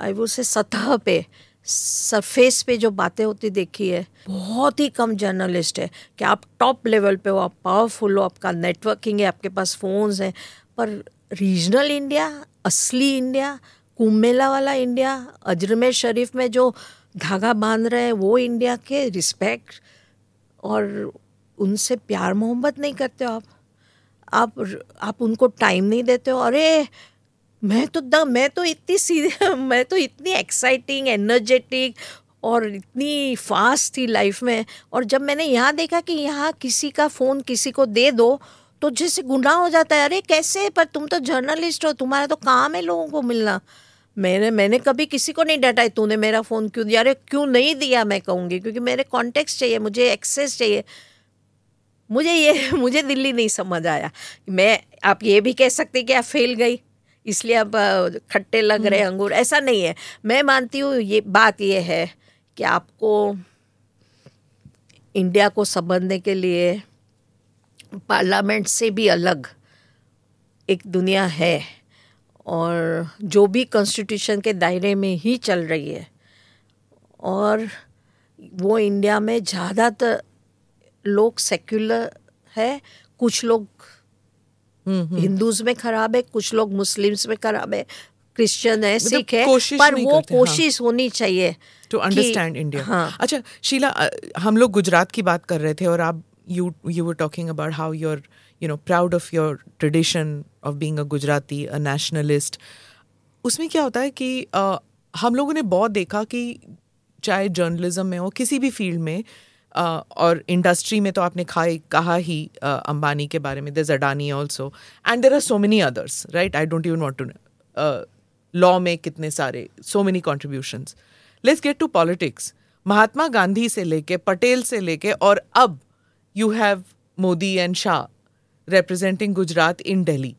आई वो से सतह पे सरफेस पे जो बातें होती देखी है, बहुत ही कम जर्नलिस्ट है। कि आप टॉप लेवल पे हो, आप पावरफुल हो, आपका नेटवर्किंग है, आपके पास फ़ोन्स हैं, पर रीजनल इंडिया असली इंडिया कुंभ मेला वाला इंडिया अजमेर शरीफ में जो धागा बाँध रहे हैं, वो इंडिया के रिस्पेक्ट और उनसे प्यार मोहब्बत नहीं करते हो आप? आप आप उनको टाइम नहीं देते हो? अरे, मैं तो द, मैं तो इतनी सीधे मैं तो इतनी एक्साइटिंग एनर्जेटिक और इतनी फास्ट थी लाइफ में। और जब मैंने यहाँ देखा कि यहाँ किसी का फ़ोन किसी को दे दो तो जैसे गुनाह हो जाता है, अरे, कैसे? पर तुम तो जर्नलिस्ट हो, तुम्हारा तो काम है लोगों को मिलना। मैंने मैंने कभी किसी को नहीं डांटा, तूने मेरा फ़ोन क्यों दिया? अरे, क्यों नहीं दिया? मैं कहूँगी, क्योंकि मेरे कॉन्टेक्ट चाहिए, मुझे एक्सेस चाहिए। मुझे ये मुझे दिल्ली नहीं समझ आया मैं आप ये भी कह सकते कि आप फेल गई इसलिए अब खट्टे लग रहे हम्म। अंगूर ऐसा नहीं है मैं मानती हूँ ये बात ये है कि आपको इंडिया को समझने के लिए पार्लियामेंट से भी अलग एक दुनिया है और जो भी कॉन्स्टिट्यूशन के दायरे में ही चल रही है और वो इंडिया में ज़्यादातर लोग सेक्युलर है कुछ लोग हम्म, हम्म। हिंदूज में खराब है कुछ लोग मुस्लिम्स में खराब है क्रिश्चियन है मतलब सिख है पर वो हाँ। कोशिश हाँ. होनी चाहिए टू अंडरस्टैंड इंडिया हाँ. अच्छा शीला हम लोग गुजरात की बात कर रहे थे और आप you you were talking about how your you know proud of your tradition of being a Gujarati a nationalist उसमें क्या होता है कि uh, हम लोगों ने बहुत देखा कि चाहे जर्नलिज्म में हो किसी भी फ़ील्ड में और इंडस्ट्री में तो आपने खाई कहा ही अंबानी के बारे में there Adani also and there are so many others right I don't even want to law में कितने सारे so many contributions let's get to politics Mahatma Gandhi से लेके पटेल से लेके और अब you have Modi and Shah representing Gujarat in Delhi,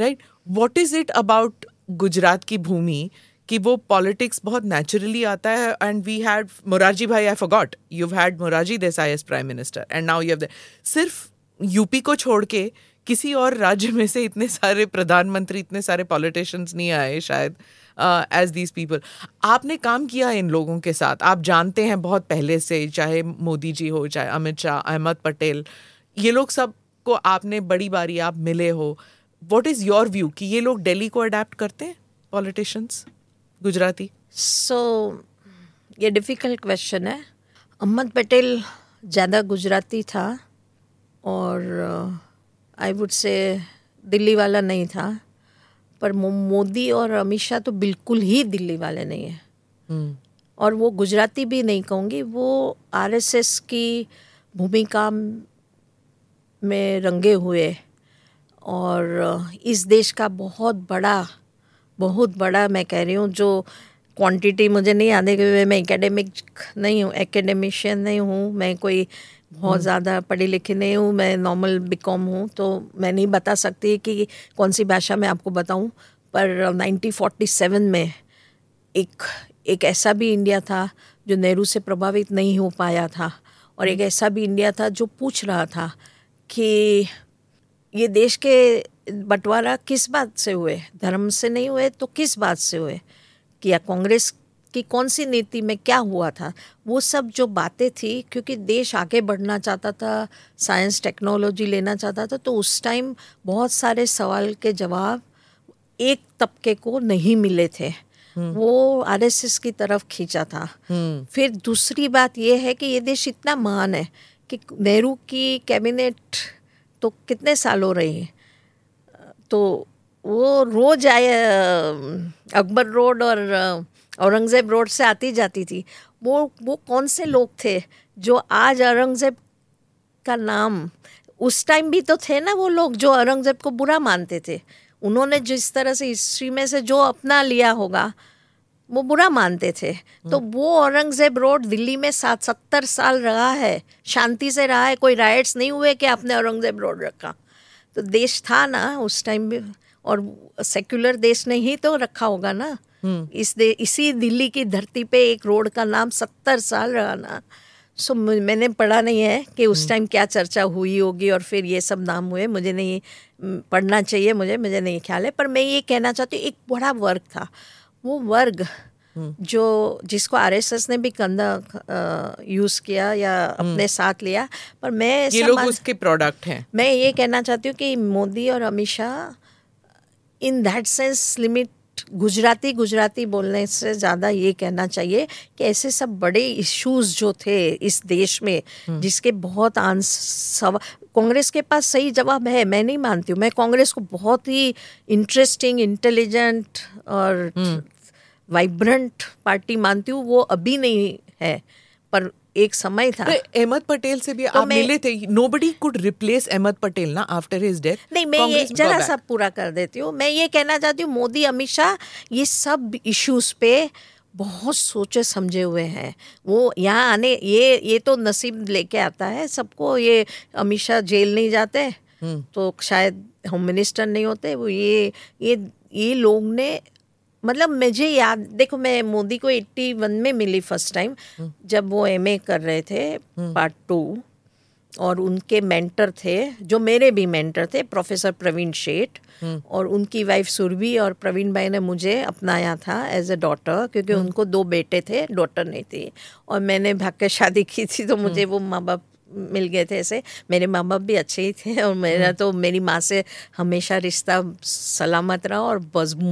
right What is it about Gujarat की भूमि कि वो पॉलिटिक्स बहुत नेचुरली आता है and we had Morarji Bhai I forgot you had Morarji Desai as prime minister and now you have सिर्फ़ यूपी को छोड़ के किसी और राज्य में से इतने सारे प्रधानमंत्री, इतने सारे पॉलिटिशियंस नहीं आए शायद एज दीज पीपल आपने काम किया इन लोगों के साथ? आप जानते हैं बहुत पहले से, चाहे मोदी जी हो, चाहे अमित शाह, अहमद पटेल, ये लोग सबको आपने बड़ी बारी आप मिले हो. वॉट इज़ योर व्यू कि ये लोग दिल्ली को अडेप्ट करते हैं पॉलिटिशियंस गुजराती? सो so, ये डिफ़िकल्ट क्वेश्चन है। अहमद पटेल ज़्यादा गुजराती था और आई वुड से दिल्ली वाला नहीं था। पर मोदी और अमित शाह तो बिल्कुल ही दिल्ली वाले नहीं है। hmm. और वो गुजराती भी नहीं कहूँगी वो आरएसएस की भूमिका में रंगे हुए और इस देश का बहुत बड़ा बहुत बड़ा मैं कह रही हूँ जो क्वांटिटी मुझे नहीं आने के हुए मैं एकेडमिक नहीं हूँ एकेडमिशियन नहीं हूँ मैं कोई बहुत हम्म। ज़्यादा पढ़ी लिखी नहीं हूँ मैं नॉर्मल बी कॉम हूँ तो मैं नहीं बता सकती कि कौन सी भाषा मैं आपको बताऊँ पर 1947 में एक एक ऐसा भी इंडिया था जो नेहरू से प्रभावित नहीं हो पाया था और एक ऐसा भी इंडिया था जो पूछ रहा था कि ये देश के बंटवारा किस बात से हुए? धर्म से नहीं हुए तो किस बात से हुए? कि या कांग्रेस की कौन सी नीति में क्या हुआ था? वो सब जो बातें थी क्योंकि देश आगे बढ़ना चाहता था साइंस टेक्नोलॉजी लेना चाहता था तो उस टाइम बहुत सारे सवाल के जवाब एक तबके को नहीं मिले थे। हम्म। वो आरएसएस की तरफ़ खींचा था। हम्म। फिर दूसरी बात यह है कि ये देश इतना महान है कि नेहरू की कैबिनेट तो कितने साल हो रही है? तो वो रोज आए अकबर रोड और औरंगज़ेब रोड से आती जाती थी। वो वो कौन से लोग थे जो आज औरंगज़ेब का नाम उस टाइम भी तो थे ना वो लोग जो औरंगज़ेब को बुरा मानते थे। उन्होंने जिस तरह से हिस्ट्री में से जो अपना लिया होगा वो बुरा मानते थे। तो हम्म। वो औरंगज़ेब रोड दिल्ली में सात सत्तर साल रहा है शांति से रहा है कोई राइट्स नहीं हुए कि आपने औरंगज़ेब रोड रखा। तो देश था ना उस टाइम भी और सेक्युलर देश ने ही तो रखा होगा ना हम्म। इस दे इसी दिल्ली की धरती पे एक रोड का नाम सत्तर साल रहा ना सो मैंने पढ़ा नहीं है कि उस टाइम हम्म। क्या चर्चा हुई होगी और फिर ये सब नाम हुए मुझे नहीं पढ़ना चाहिए मुझे मुझे नहीं ख्याल है पर मैं ये कहना चाहती हूँ एक बड़ा वर्ग था वो वर्ग। जो जिसको आरएसएस ने भी कंधा यूज़ किया या अपने हम्म। साथ लिया पर मैं ये लोग उसके प्रोडक्ट हैं मैं ये कहना चाहती हूँ कि मोदी और Amit Shah in that sense limit Gujarati Gujarati बोलने से ज़्यादा ये कहना चाहिए कि ऐसे सब बड़े इश्यूज़ जो थे इस देश में हम्म। जिसके बहुत आंसर कांग्रेस के पास सही जवाब है मैं नहीं मानती हूँ मैं कांग्रेस को बहुत ही इंटरेस्टिंग इंटेलिजेंट और वाइब्रेंट पार्टी मानती हूँ वो अभी नहीं है पर एक समय था। अहमद पटेल से भी तो आप मिले थे। Nobody could replace Ahmed Patel ना आफ्टर हिज डेथ नहीं मैं ये जरा सा पूरा कर देती हूँ। मैं ये कहना चाहती हूँ मोदी अमित शाह ये सब इश्यूज़ पे बहुत सोचे समझे हुए हैं। वो यहाँ आने ये ये तो नसीब लेके आता है सबको ये अमित शाह जेल नहीं जाते हम्म। तो शायद होम मिनिस्टर नहीं होते। वो ये ये ये लोग ने मतलब मुझे याद देखो मैं मोदी को एट्टी वन में मिली फ़र्स्ट टाइम हम्म। जब वो एमए कर रहे थे पार्ट हम्म। टू और उनके मेंटर थे जो मेरे भी मेंटर थे प्रोफेसर प्रवीण शेठ हम्म। और उनकी वाइफ सुरभि और प्रवीण भाई ने मुझे अपनाया था एज ए डॉटर क्योंकि उनको दो बेटे थे डॉटर नहीं थी और मैंने भाग के शादी की थी तो मुझे वो माँ बाप मिल गए थे ऐसे। मेरे माँ बाप भी अच्छे ही थे और मेरा हम्म। तो मेरी माँ से हमेशा रिश्ता सलामत रहा और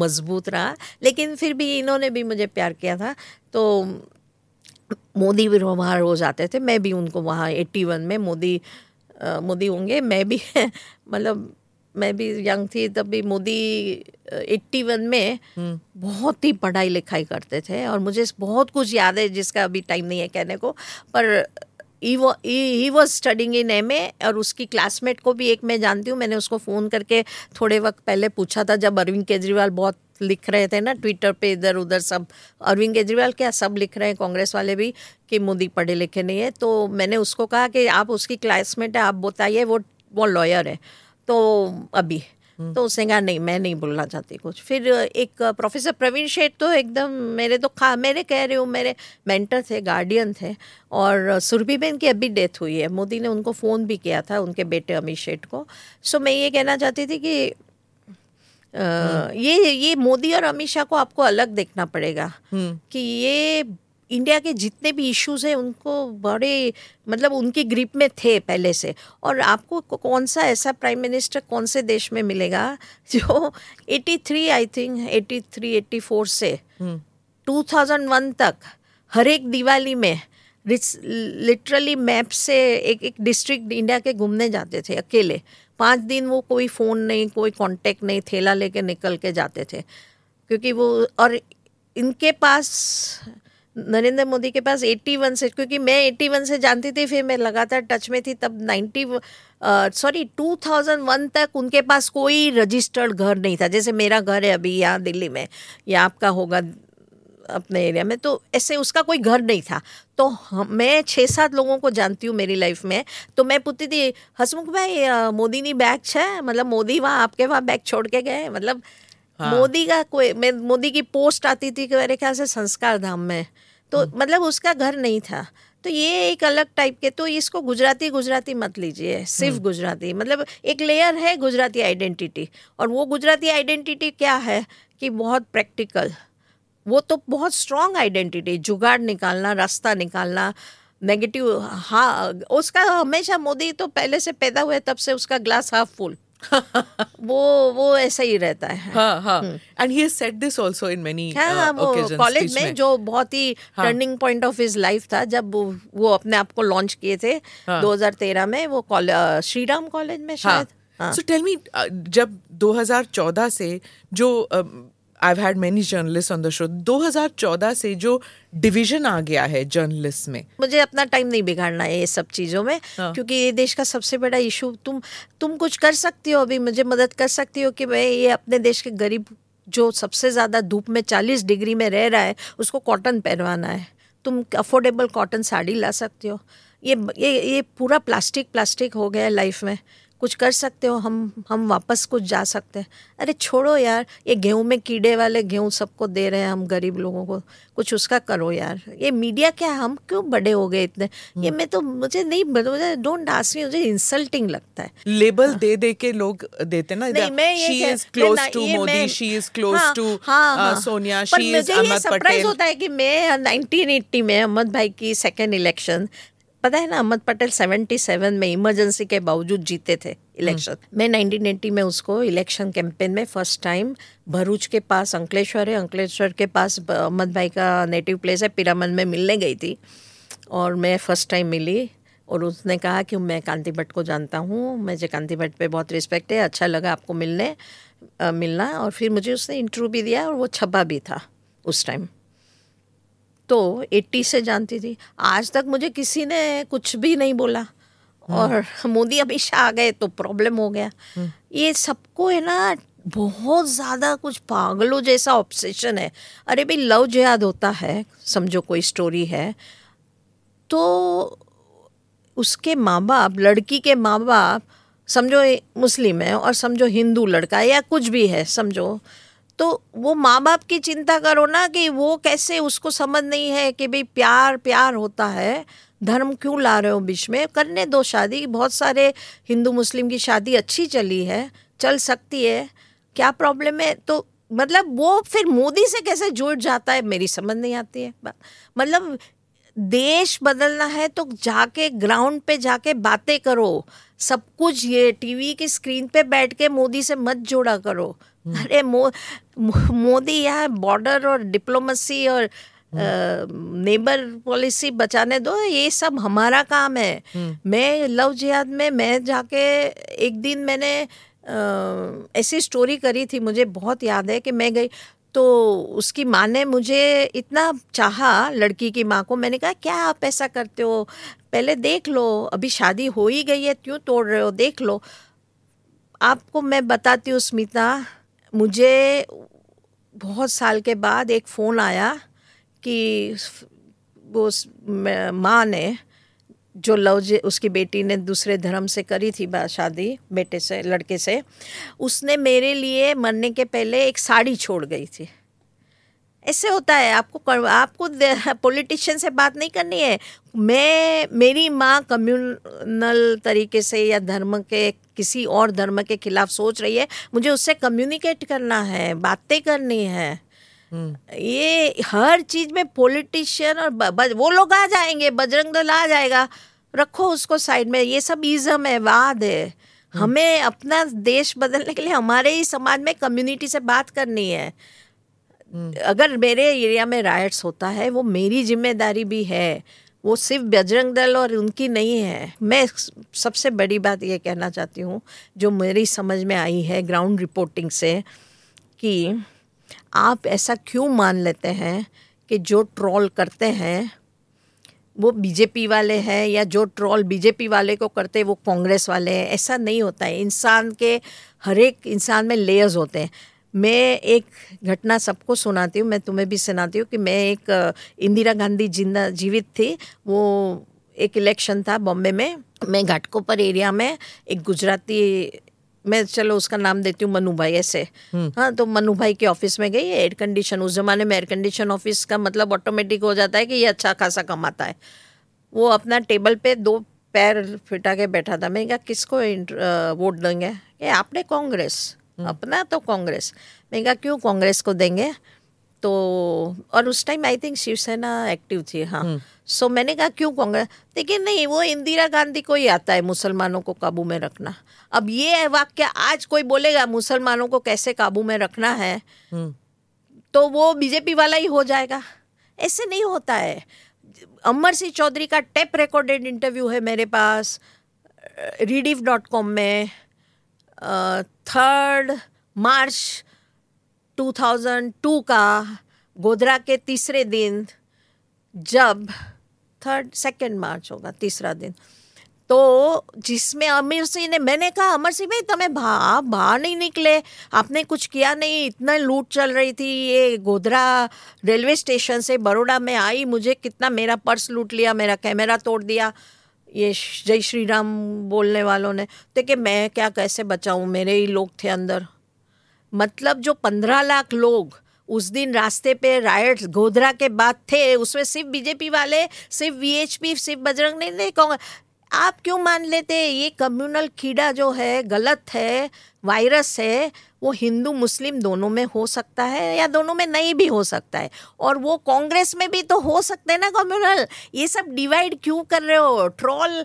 मज़बूत रहा। लेकिन फिर भी इन्होंने भी मुझे प्यार किया था। तो मोदी भी वहाँ रोज़ आते थे। मैं भी उनको वहाँ एट्टी वन में मोदी मोदी होंगे। मैं भी मतलब मैं भी यंग थी तब भी मोदी एट्टी वन में हम्म। बहुत ही पढ़ाई लिखाई करते थे। और मुझे बहुत कुछ याद है जिसका अभी टाइम नहीं है कहने को। पर he was studying in M और उसकी क्लासमेट को भी एक मैं जानती हूँ, मैंने उसको फ़ोन करके थोड़े वक्त पहले पूछा था, जब अरविंद केजरीवाल बहुत लिख रहे थे ना ट्विटर पे इधर उधर सब अरविंद केजरीवाल क्या सब लिख रहे हैं, कांग्रेस वाले भी, कि मोदी पढ़े लिखे नहीं है तो मैंने उसको कहा कि आप उसकी क्लासमेट है, आप बताइए, वो वो लॉयर है तो अभी। तो उसने कहा नहीं मैं नहीं बोलना चाहती कुछ फिर एक प्रोफेसर प्रवीण शेठ तो एकदम मेरे तो खा मेरे कह रहे हो मेरे मेंटर थे गार्डियन थे और सुरभि बहन की अभी डेथ हुई है मोदी ने उनको फ़ोन भी किया था उनके बेटे अमित शेठ को सो मैं ये कहना चाहती थी कि आ, हम्म। ये ये मोदी और अमित शाह को आपको अलग देखना पड़ेगा हम्म। कि ये इंडिया के जितने भी इश्यूज़ हैं उनको बड़े मतलब उनकी ग्रिप में थे पहले से। और आपको कौन सा ऐसा प्राइम मिनिस्टर कौन से देश में मिलेगा जो 83 आई थिंक 83 84 से 2001 हम्म। तक हर एक दिवाली में लिटरली मैप से एक एक डिस्ट्रिक्ट इंडिया के घूमने जाते थे अकेले। पाँच दिन वो कोई फ़ोन नहीं कोई कांटेक्ट नहीं थैला लेके निकल के जाते थे। क्योंकि वो और इनके पास नरेंद्र मोदी के पास 81 से क्योंकि मैं 81 से जानती थी फिर मैं लगातार टच में थी तब 90 सॉरी uh, 2001 तक उनके पास कोई रजिस्टर्ड घर नहीं था। जैसे मेरा घर है अभी यहाँ दिल्ली में या आपका होगा अपने एरिया में तो ऐसे उसका कोई घर नहीं था। तो हम मैं छः सात लोगों को जानती हूँ मेरी लाइफ में तो मैं पूछती थी हसमुख भाई मोदी ने बैग है मतलब मोदी वहाँ आपके वहाँ बैग छोड़ के गए? मतलब हाँ। मोदी का कोई मैं मोदी की पोस्ट आती थी कि मेरे ख्याल से संस्कार धाम में तो हम्म। मतलब उसका घर नहीं था तो ये एक अलग टाइप के तो इसको गुजराती गुजराती मत लीजिए सिर्फ़ हम्म। गुजराती मतलब एक लेयर है गुजराती आइडेंटिटी और वो गुजराती आइडेंटिटी क्या है कि बहुत प्रैक्टिकल वो तो बहुत स्ट्रॉन्ग आइडेंटिटी जुगाड़ निकालना रास्ता निकालना नेगेटिव हाँ उसका हमेशा मोदी तो पहले से पैदा हुए तब से उसका ग्लास हाफ़ फुल वो वो ऐसा ही रहता है। हाँ हाँ। And he set this also in many college में जो बहुत ही turning point of his life था जब वो, अपने आप को लॉन्च किए थे हाँ. 2013 में वो श्री राम कॉलेज में हाँ। शायद। सो टेल मी जब 2014 से जो I had many journalist on the show 2014 से जो डिवीज़न आ गया है जर्नलिस्ट में। मुझे अपना टाइम नहीं बिगाड़ना है ये सब चीज़ों में हाँ. क्योंकि ये देश का सबसे बड़ा इशू तुम तुम कुछ कर सकती हो अभी मुझे मदद कर सकती हो कि मैं ये अपने देश के गरीब जो सबसे ज़्यादा धूप में 40 डिग्री में रह रहा है उसको कॉटन पहनवाना है। तुम अफोर्डेबल कॉटन साड़ी ला सकती हो। ये ये ये पूरा प्लास्टिक प्लास्टिक हो गया है लाइफ में। कुछ कर सकते हो हम हम वापस कुछ जा सकते हैं। अरे छोड़ो यार ये गेहूँ में कीड़े वाले गेहूँ सबको दे रहे हैं हम गरीब लोगों को। कुछ उसका करो यार। ये मीडिया क्या हम क्यों बड़े हो गए इतने? ये मैं तो मुझे नहीं मुझे डोंट आस्क मी मुझे इंसल्टिंग लगता है। लेबल हाँ। दे दे के लोग देते ना नहीं मैं she is close to Modi she is close to Sonia she is Ahmed Patel होता है कि मैं 1980 में अहमद भाई की सेकंड इलेक्शन पता है ना अहमद पटेल 77 में इमरजेंसी के बावजूद जीते थे इलेक्शन हम्म। मैं 1980 में उसको इलेक्शन कैंपेन में फ़र्स्ट टाइम भरूच के पास अंकलेश्वर है अंकलेश्वर के पास अहमद भाई का नेटिव प्लेस है पिरामन में मिलने गई थी और मैं फ़र्स्ट टाइम मिली और उसने कहा कि मैं कांति भट्ट को जानता हूँ मुझे कांति भट्ट पे बहुत रिस्पेक्ट है अच्छा लगा आपको मिलने आ, मिलना और फिर मुझे उसने इंटरव्यू भी दिया और वो छपा भी था उस टाइम तो एट्टी से जानती थी। आज तक मुझे किसी ने कुछ भी नहीं बोला। और मोदी शाह आ गए तो प्रॉब्लम हो गया। ये सबको है ना बहुत ज़्यादा कुछ पागलों जैसा ऑब्सेशन है। अरे भाई लव जिहाद होता है समझो कोई स्टोरी है। तो उसके माँ बाप लड़की के माँ बाप समझो मुस्लिम है और समझो हिंदू लड़का या कुछ भी है समझो। तो वो माँ बाप की चिंता करो ना कि वो कैसे उसको समझ नहीं है कि भाई प्यार प्यार होता है। धर्म क्यों ला रहे हो बीच में? करने दो शादी। बहुत सारे हिंदू, मुस्लिम की शादी अच्छी चली है, चल सकती है। क्या प्रॉब्लम है? तो मतलब वो फिर मोदी से कैसे जुड़ जाता है मेरी समझ नहीं आती है। मतलब देश बदलना है तो जाके ग्राउंड पे जाके बातें करो। सब कुछ ये टीवी की स्क्रीन पे बैठ के मोदी से मत जोड़ा करो। अरे मो, मोदी यहाँ बॉर्डर और डिप्लोमेसी और नेबर पॉलिसी बचाने दो ये सब हमारा काम है। हम्म। मैं लव जिहाद में मैं जाके एक दिन मैंने ऐसी स्टोरी करी थी मुझे बहुत याद है कि मैं गई तो उसकी माँ ने मुझे इतना चाहा लड़की की माँ को मैंने कहा क्या आप ऐसा करते हो? पहले देख लो अभी शादी हो ही गई है क्यों तोड़ रहे हो? देख लो। आपको मैं बताती हूँ स्मिता मुझे बहुत साल के बाद एक फ़ोन आया कि वो माँ ने जो लव उसकी बेटी ने दूसरे धर्म से करी थी शादी, बेटे से, लड़के से, उसने मेरे लिए मरने के पहले एक साड़ी छोड़ गई थी। ऐसे होता है आपको कर, आपको पॉलिटिशियन से बात नहीं करनी है मैं मेरी माँ कम्युनल तरीके से या धर्म के किसी और धर्म के खिलाफ सोच रही है मुझे उससे कम्युनिकेट करना है बातें करनी है हम्म। ये हर चीज़ में पॉलिटिशियन और ब, ब, वो लोग आ जाएँगे बजरंग दल आ जाएगा रखो उसको साइड में ये सब इज्म है वाद है हम्म। हमें अपना देश बदलने के लिए हमारे ही समाज में कम्युनिटी से बात करनी है। अगर मेरे एरिया में राइट्स होता है, वो मेरी ज़िम्मेदारी भी है। वो सिर्फ़ बजरंग दल और उनकी नहीं है। मैं सबसे बड़ी बात ये कहना चाहती हूँ, जो मेरी समझ में आई है ग्राउंड रिपोर्टिंग से, कि आप ऐसा क्यों मान लेते हैं कि जो ट्रोल करते हैं, वो बीजेपी वाले हैं या जो ट्रोल बीजेपी वाले को करते वो कांग्रेस वाले हैं? ऐसा नहीं होता है। इंसान के, हर एक इंसान में लेयर्स होते हैं। मैं एक घटना सबको सुनाती हूँ मैं तुम्हें भी सुनाती हूँ कि मैं एक इंदिरा गांधी ज़िंदा जीवित थी। वो एक इलेक्शन था बॉम्बे में। मैं घाटकोपर एरिया में एक गुजराती मैं चलो उसका नाम देती हूँ मनु भाई ऐसे। हम्म। हाँ तो मनु भाई के ऑफ़िस में गई एयर कंडीशन उस जमाने में एयर कंडीशन ऑफ़िस का मतलब ऑटोमेटिक हो जाता है कि ये अच्छा खासा कमाता है। वो अपना टेबल पे दो पैर फिटा के बैठा था। मैं क्या किसको वोट देंगे? ये आपने कांग्रेस। अपना तो कांग्रेस। मैं कहा क्यों कांग्रेस को देंगे? तो और उस time I think Shiv Sena active थी हाँ। सो हम्म। so, मैंने कहा क्यों कांग्रेस? लेकिन नहीं वो इंदिरा गांधी को ही आता है मुसलमानों को काबू में रखना। अब ये वाक्य आज कोई बोलेगा मुसलमानों को कैसे काबू में रखना है? हम्म। तो वो बीजेपी वाला ही हो जाएगा। ऐसे नहीं होता है। अमर सिंह चौधरी का टेप रिकॉर्डेड इंटरव्यू है मेरे पास रीडिफ डॉट कॉम में। थर्ड मार्च 2002 का गोधरा के तीसरे दिन जब, थर्ड सेकेंड मार्च होगा, तीसरा दिन। तो जिसमें अमीर सिंह ने, मैंने कहा, अमर सिंह भाई, तुम्हें भा आप बाहर नहीं निकले। आपने कुछ किया नहीं, इतना लूट चल रही थी, ये गोधरा रेलवे स्टेशन से बड़ोड़ा में आई, मुझे कितना मेरा पर्स लूट लिया, मेरा कैमरा तोड़ दिया। ये जय श्री राम बोलने वालों ने तो कि मैं क्या कैसे बचाऊँ, मेरे ही लोग थे अंदर। मतलब जो पंद्रह लाख लोग उस दिन रास्ते पे राइट गोधरा के बाद थे, उसमें सिर्फ़ बीजेपी वाले, सिर्फ़ वीएचपी सिर्फ़ बजरंग, नहीं नहीं कहूँगा आप क्यों मान लेते? ये कम्युनल कीड़ा जो है, गलत है, वायरस है वो हिंदू मुस्लिम दोनों में हो सकता है या दोनों में नहीं भी हो सकता है। और वो कांग्रेस में भी तो हो सकते हैं ना कम्युनल। ये सब डिवाइड क्यों कर रहे हो? ट्रोल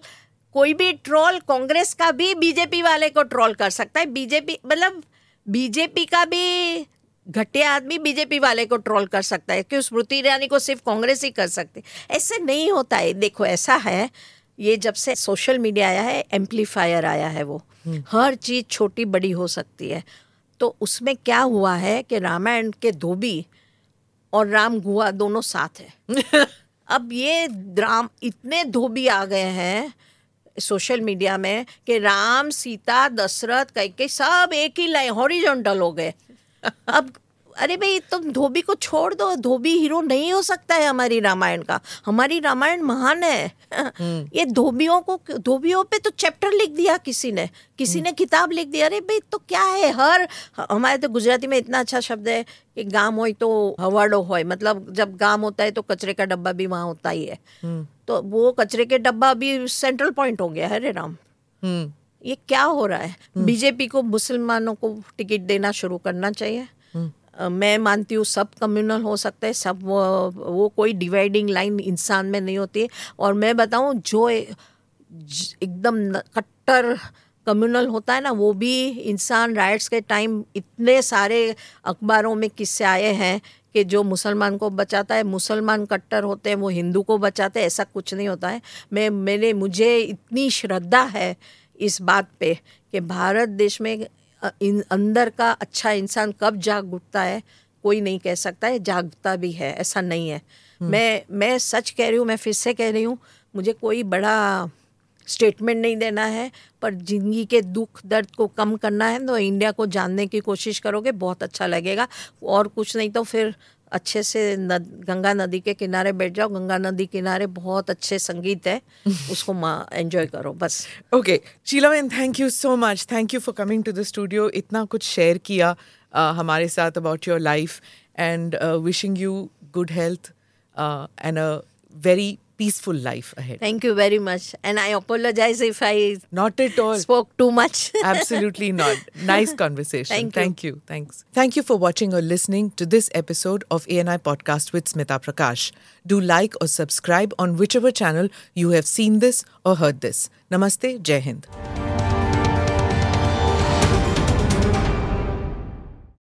कोई भी ट्रोल कांग्रेस का भी बीजेपी वाले को ट्रोल कर सकता है। बीजेपी मतलब बीजेपी का भी घटिया आदमी बीजेपी वाले को ट्रोल कर सकता है कि स्मृति ईरानी को सिर्फ़ कांग्रेस ही कर सकते ऐसे नहीं होता है। देखो ऐसा है ये जब से सोशल मीडिया आया है एम्पलीफायर आया है वो। हम्म। हर चीज़ छोटी बड़ी हो सकती है। तो उसमें क्या हुआ है कि रामायण के धोबी और राम गुआ दोनों साथ हैं। अब ये राम इतने धोबी आ गए हैं सोशल मीडिया में कि राम सीता दशरथ कई सब एक ही लाइन हॉरिजॉन्टल हो गए। अब अरे भाई तुम धोबी को छोड़ दो। धोबी हीरो नहीं हो सकता है हमारी रामायण का। हमारी रामायण महान है। हम्म। ये धोबियों को धोबियों पे तो चैप्टर लिख दिया किसी ने। किसी ने किताब लिख दिया। अरे भाई तो क्या है? हर हमारे तो गुजराती में इतना अच्छा शब्द है कि गाम हो तो हवाड़ो हो मतलब जब गाम होता है तो कचरे का डब्बा भी वहाँ होता ही है। हम्म। तो वो कचरे के डब्बा भी सेंट्रल पॉइंट हो गया है रे राम। हम्म। ये क्या हो रहा है? बीजेपी को मुसलमानों को टिकट देना शुरू करना चाहिए। मैं मानती हूँ सब कम्युनल हो सकता है सब वो, वो कोई डिवाइडिंग लाइन इंसान में नहीं होती और मैं बताऊँ जो एकदम कट्टर कम्युनल होता है ना वो भी इंसान राइट्स के टाइम इतने सारे अखबारों में किस्से आए हैं कि जो मुसलमान को बचाता है मुसलमान कट्टर होते हैं वो हिंदू को बचाते हैं ऐसा कुछ नहीं होता है। मैं मैंने मुझे इतनी श्रद्धा है इस बात पे कि भारत देश में इन अंदर का अच्छा इंसान कब जाग उठता है कोई नहीं कह सकता है जागता भी है ऐसा नहीं है हम्म। मैं मैं सच कह रही हूँ मैं फिर से कह रही हूँ मुझे कोई बड़ा स्टेटमेंट नहीं देना है पर ज़िंदगी के दुख दर्द को कम करना है तो इंडिया को जानने की कोशिश करोगे बहुत अच्छा लगेगा और कुछ नहीं तो फिर अच्छे से नद, गंगा नदी के किनारे बैठ जाओ। गंगा नदी किनारे बहुत अच्छे संगीत है उसको एंजॉय करो बस। Okay Sheela man thank you so much thank you for coming to the studio इतना कुछ शेयर किया uh, हमारे साथ about your life and wishing you good health and a very peaceful life ahead. Thank you very much. And I apologize if I not at all spoke too much. Absolutely not. Nice conversation. Thank you. Thank you. Thanks. Thank you for watching or listening to this episode of ANI Podcast with Smita Prakash. Do like or subscribe on whichever channel you have seen this or heard this. Namaste. Jai Hind.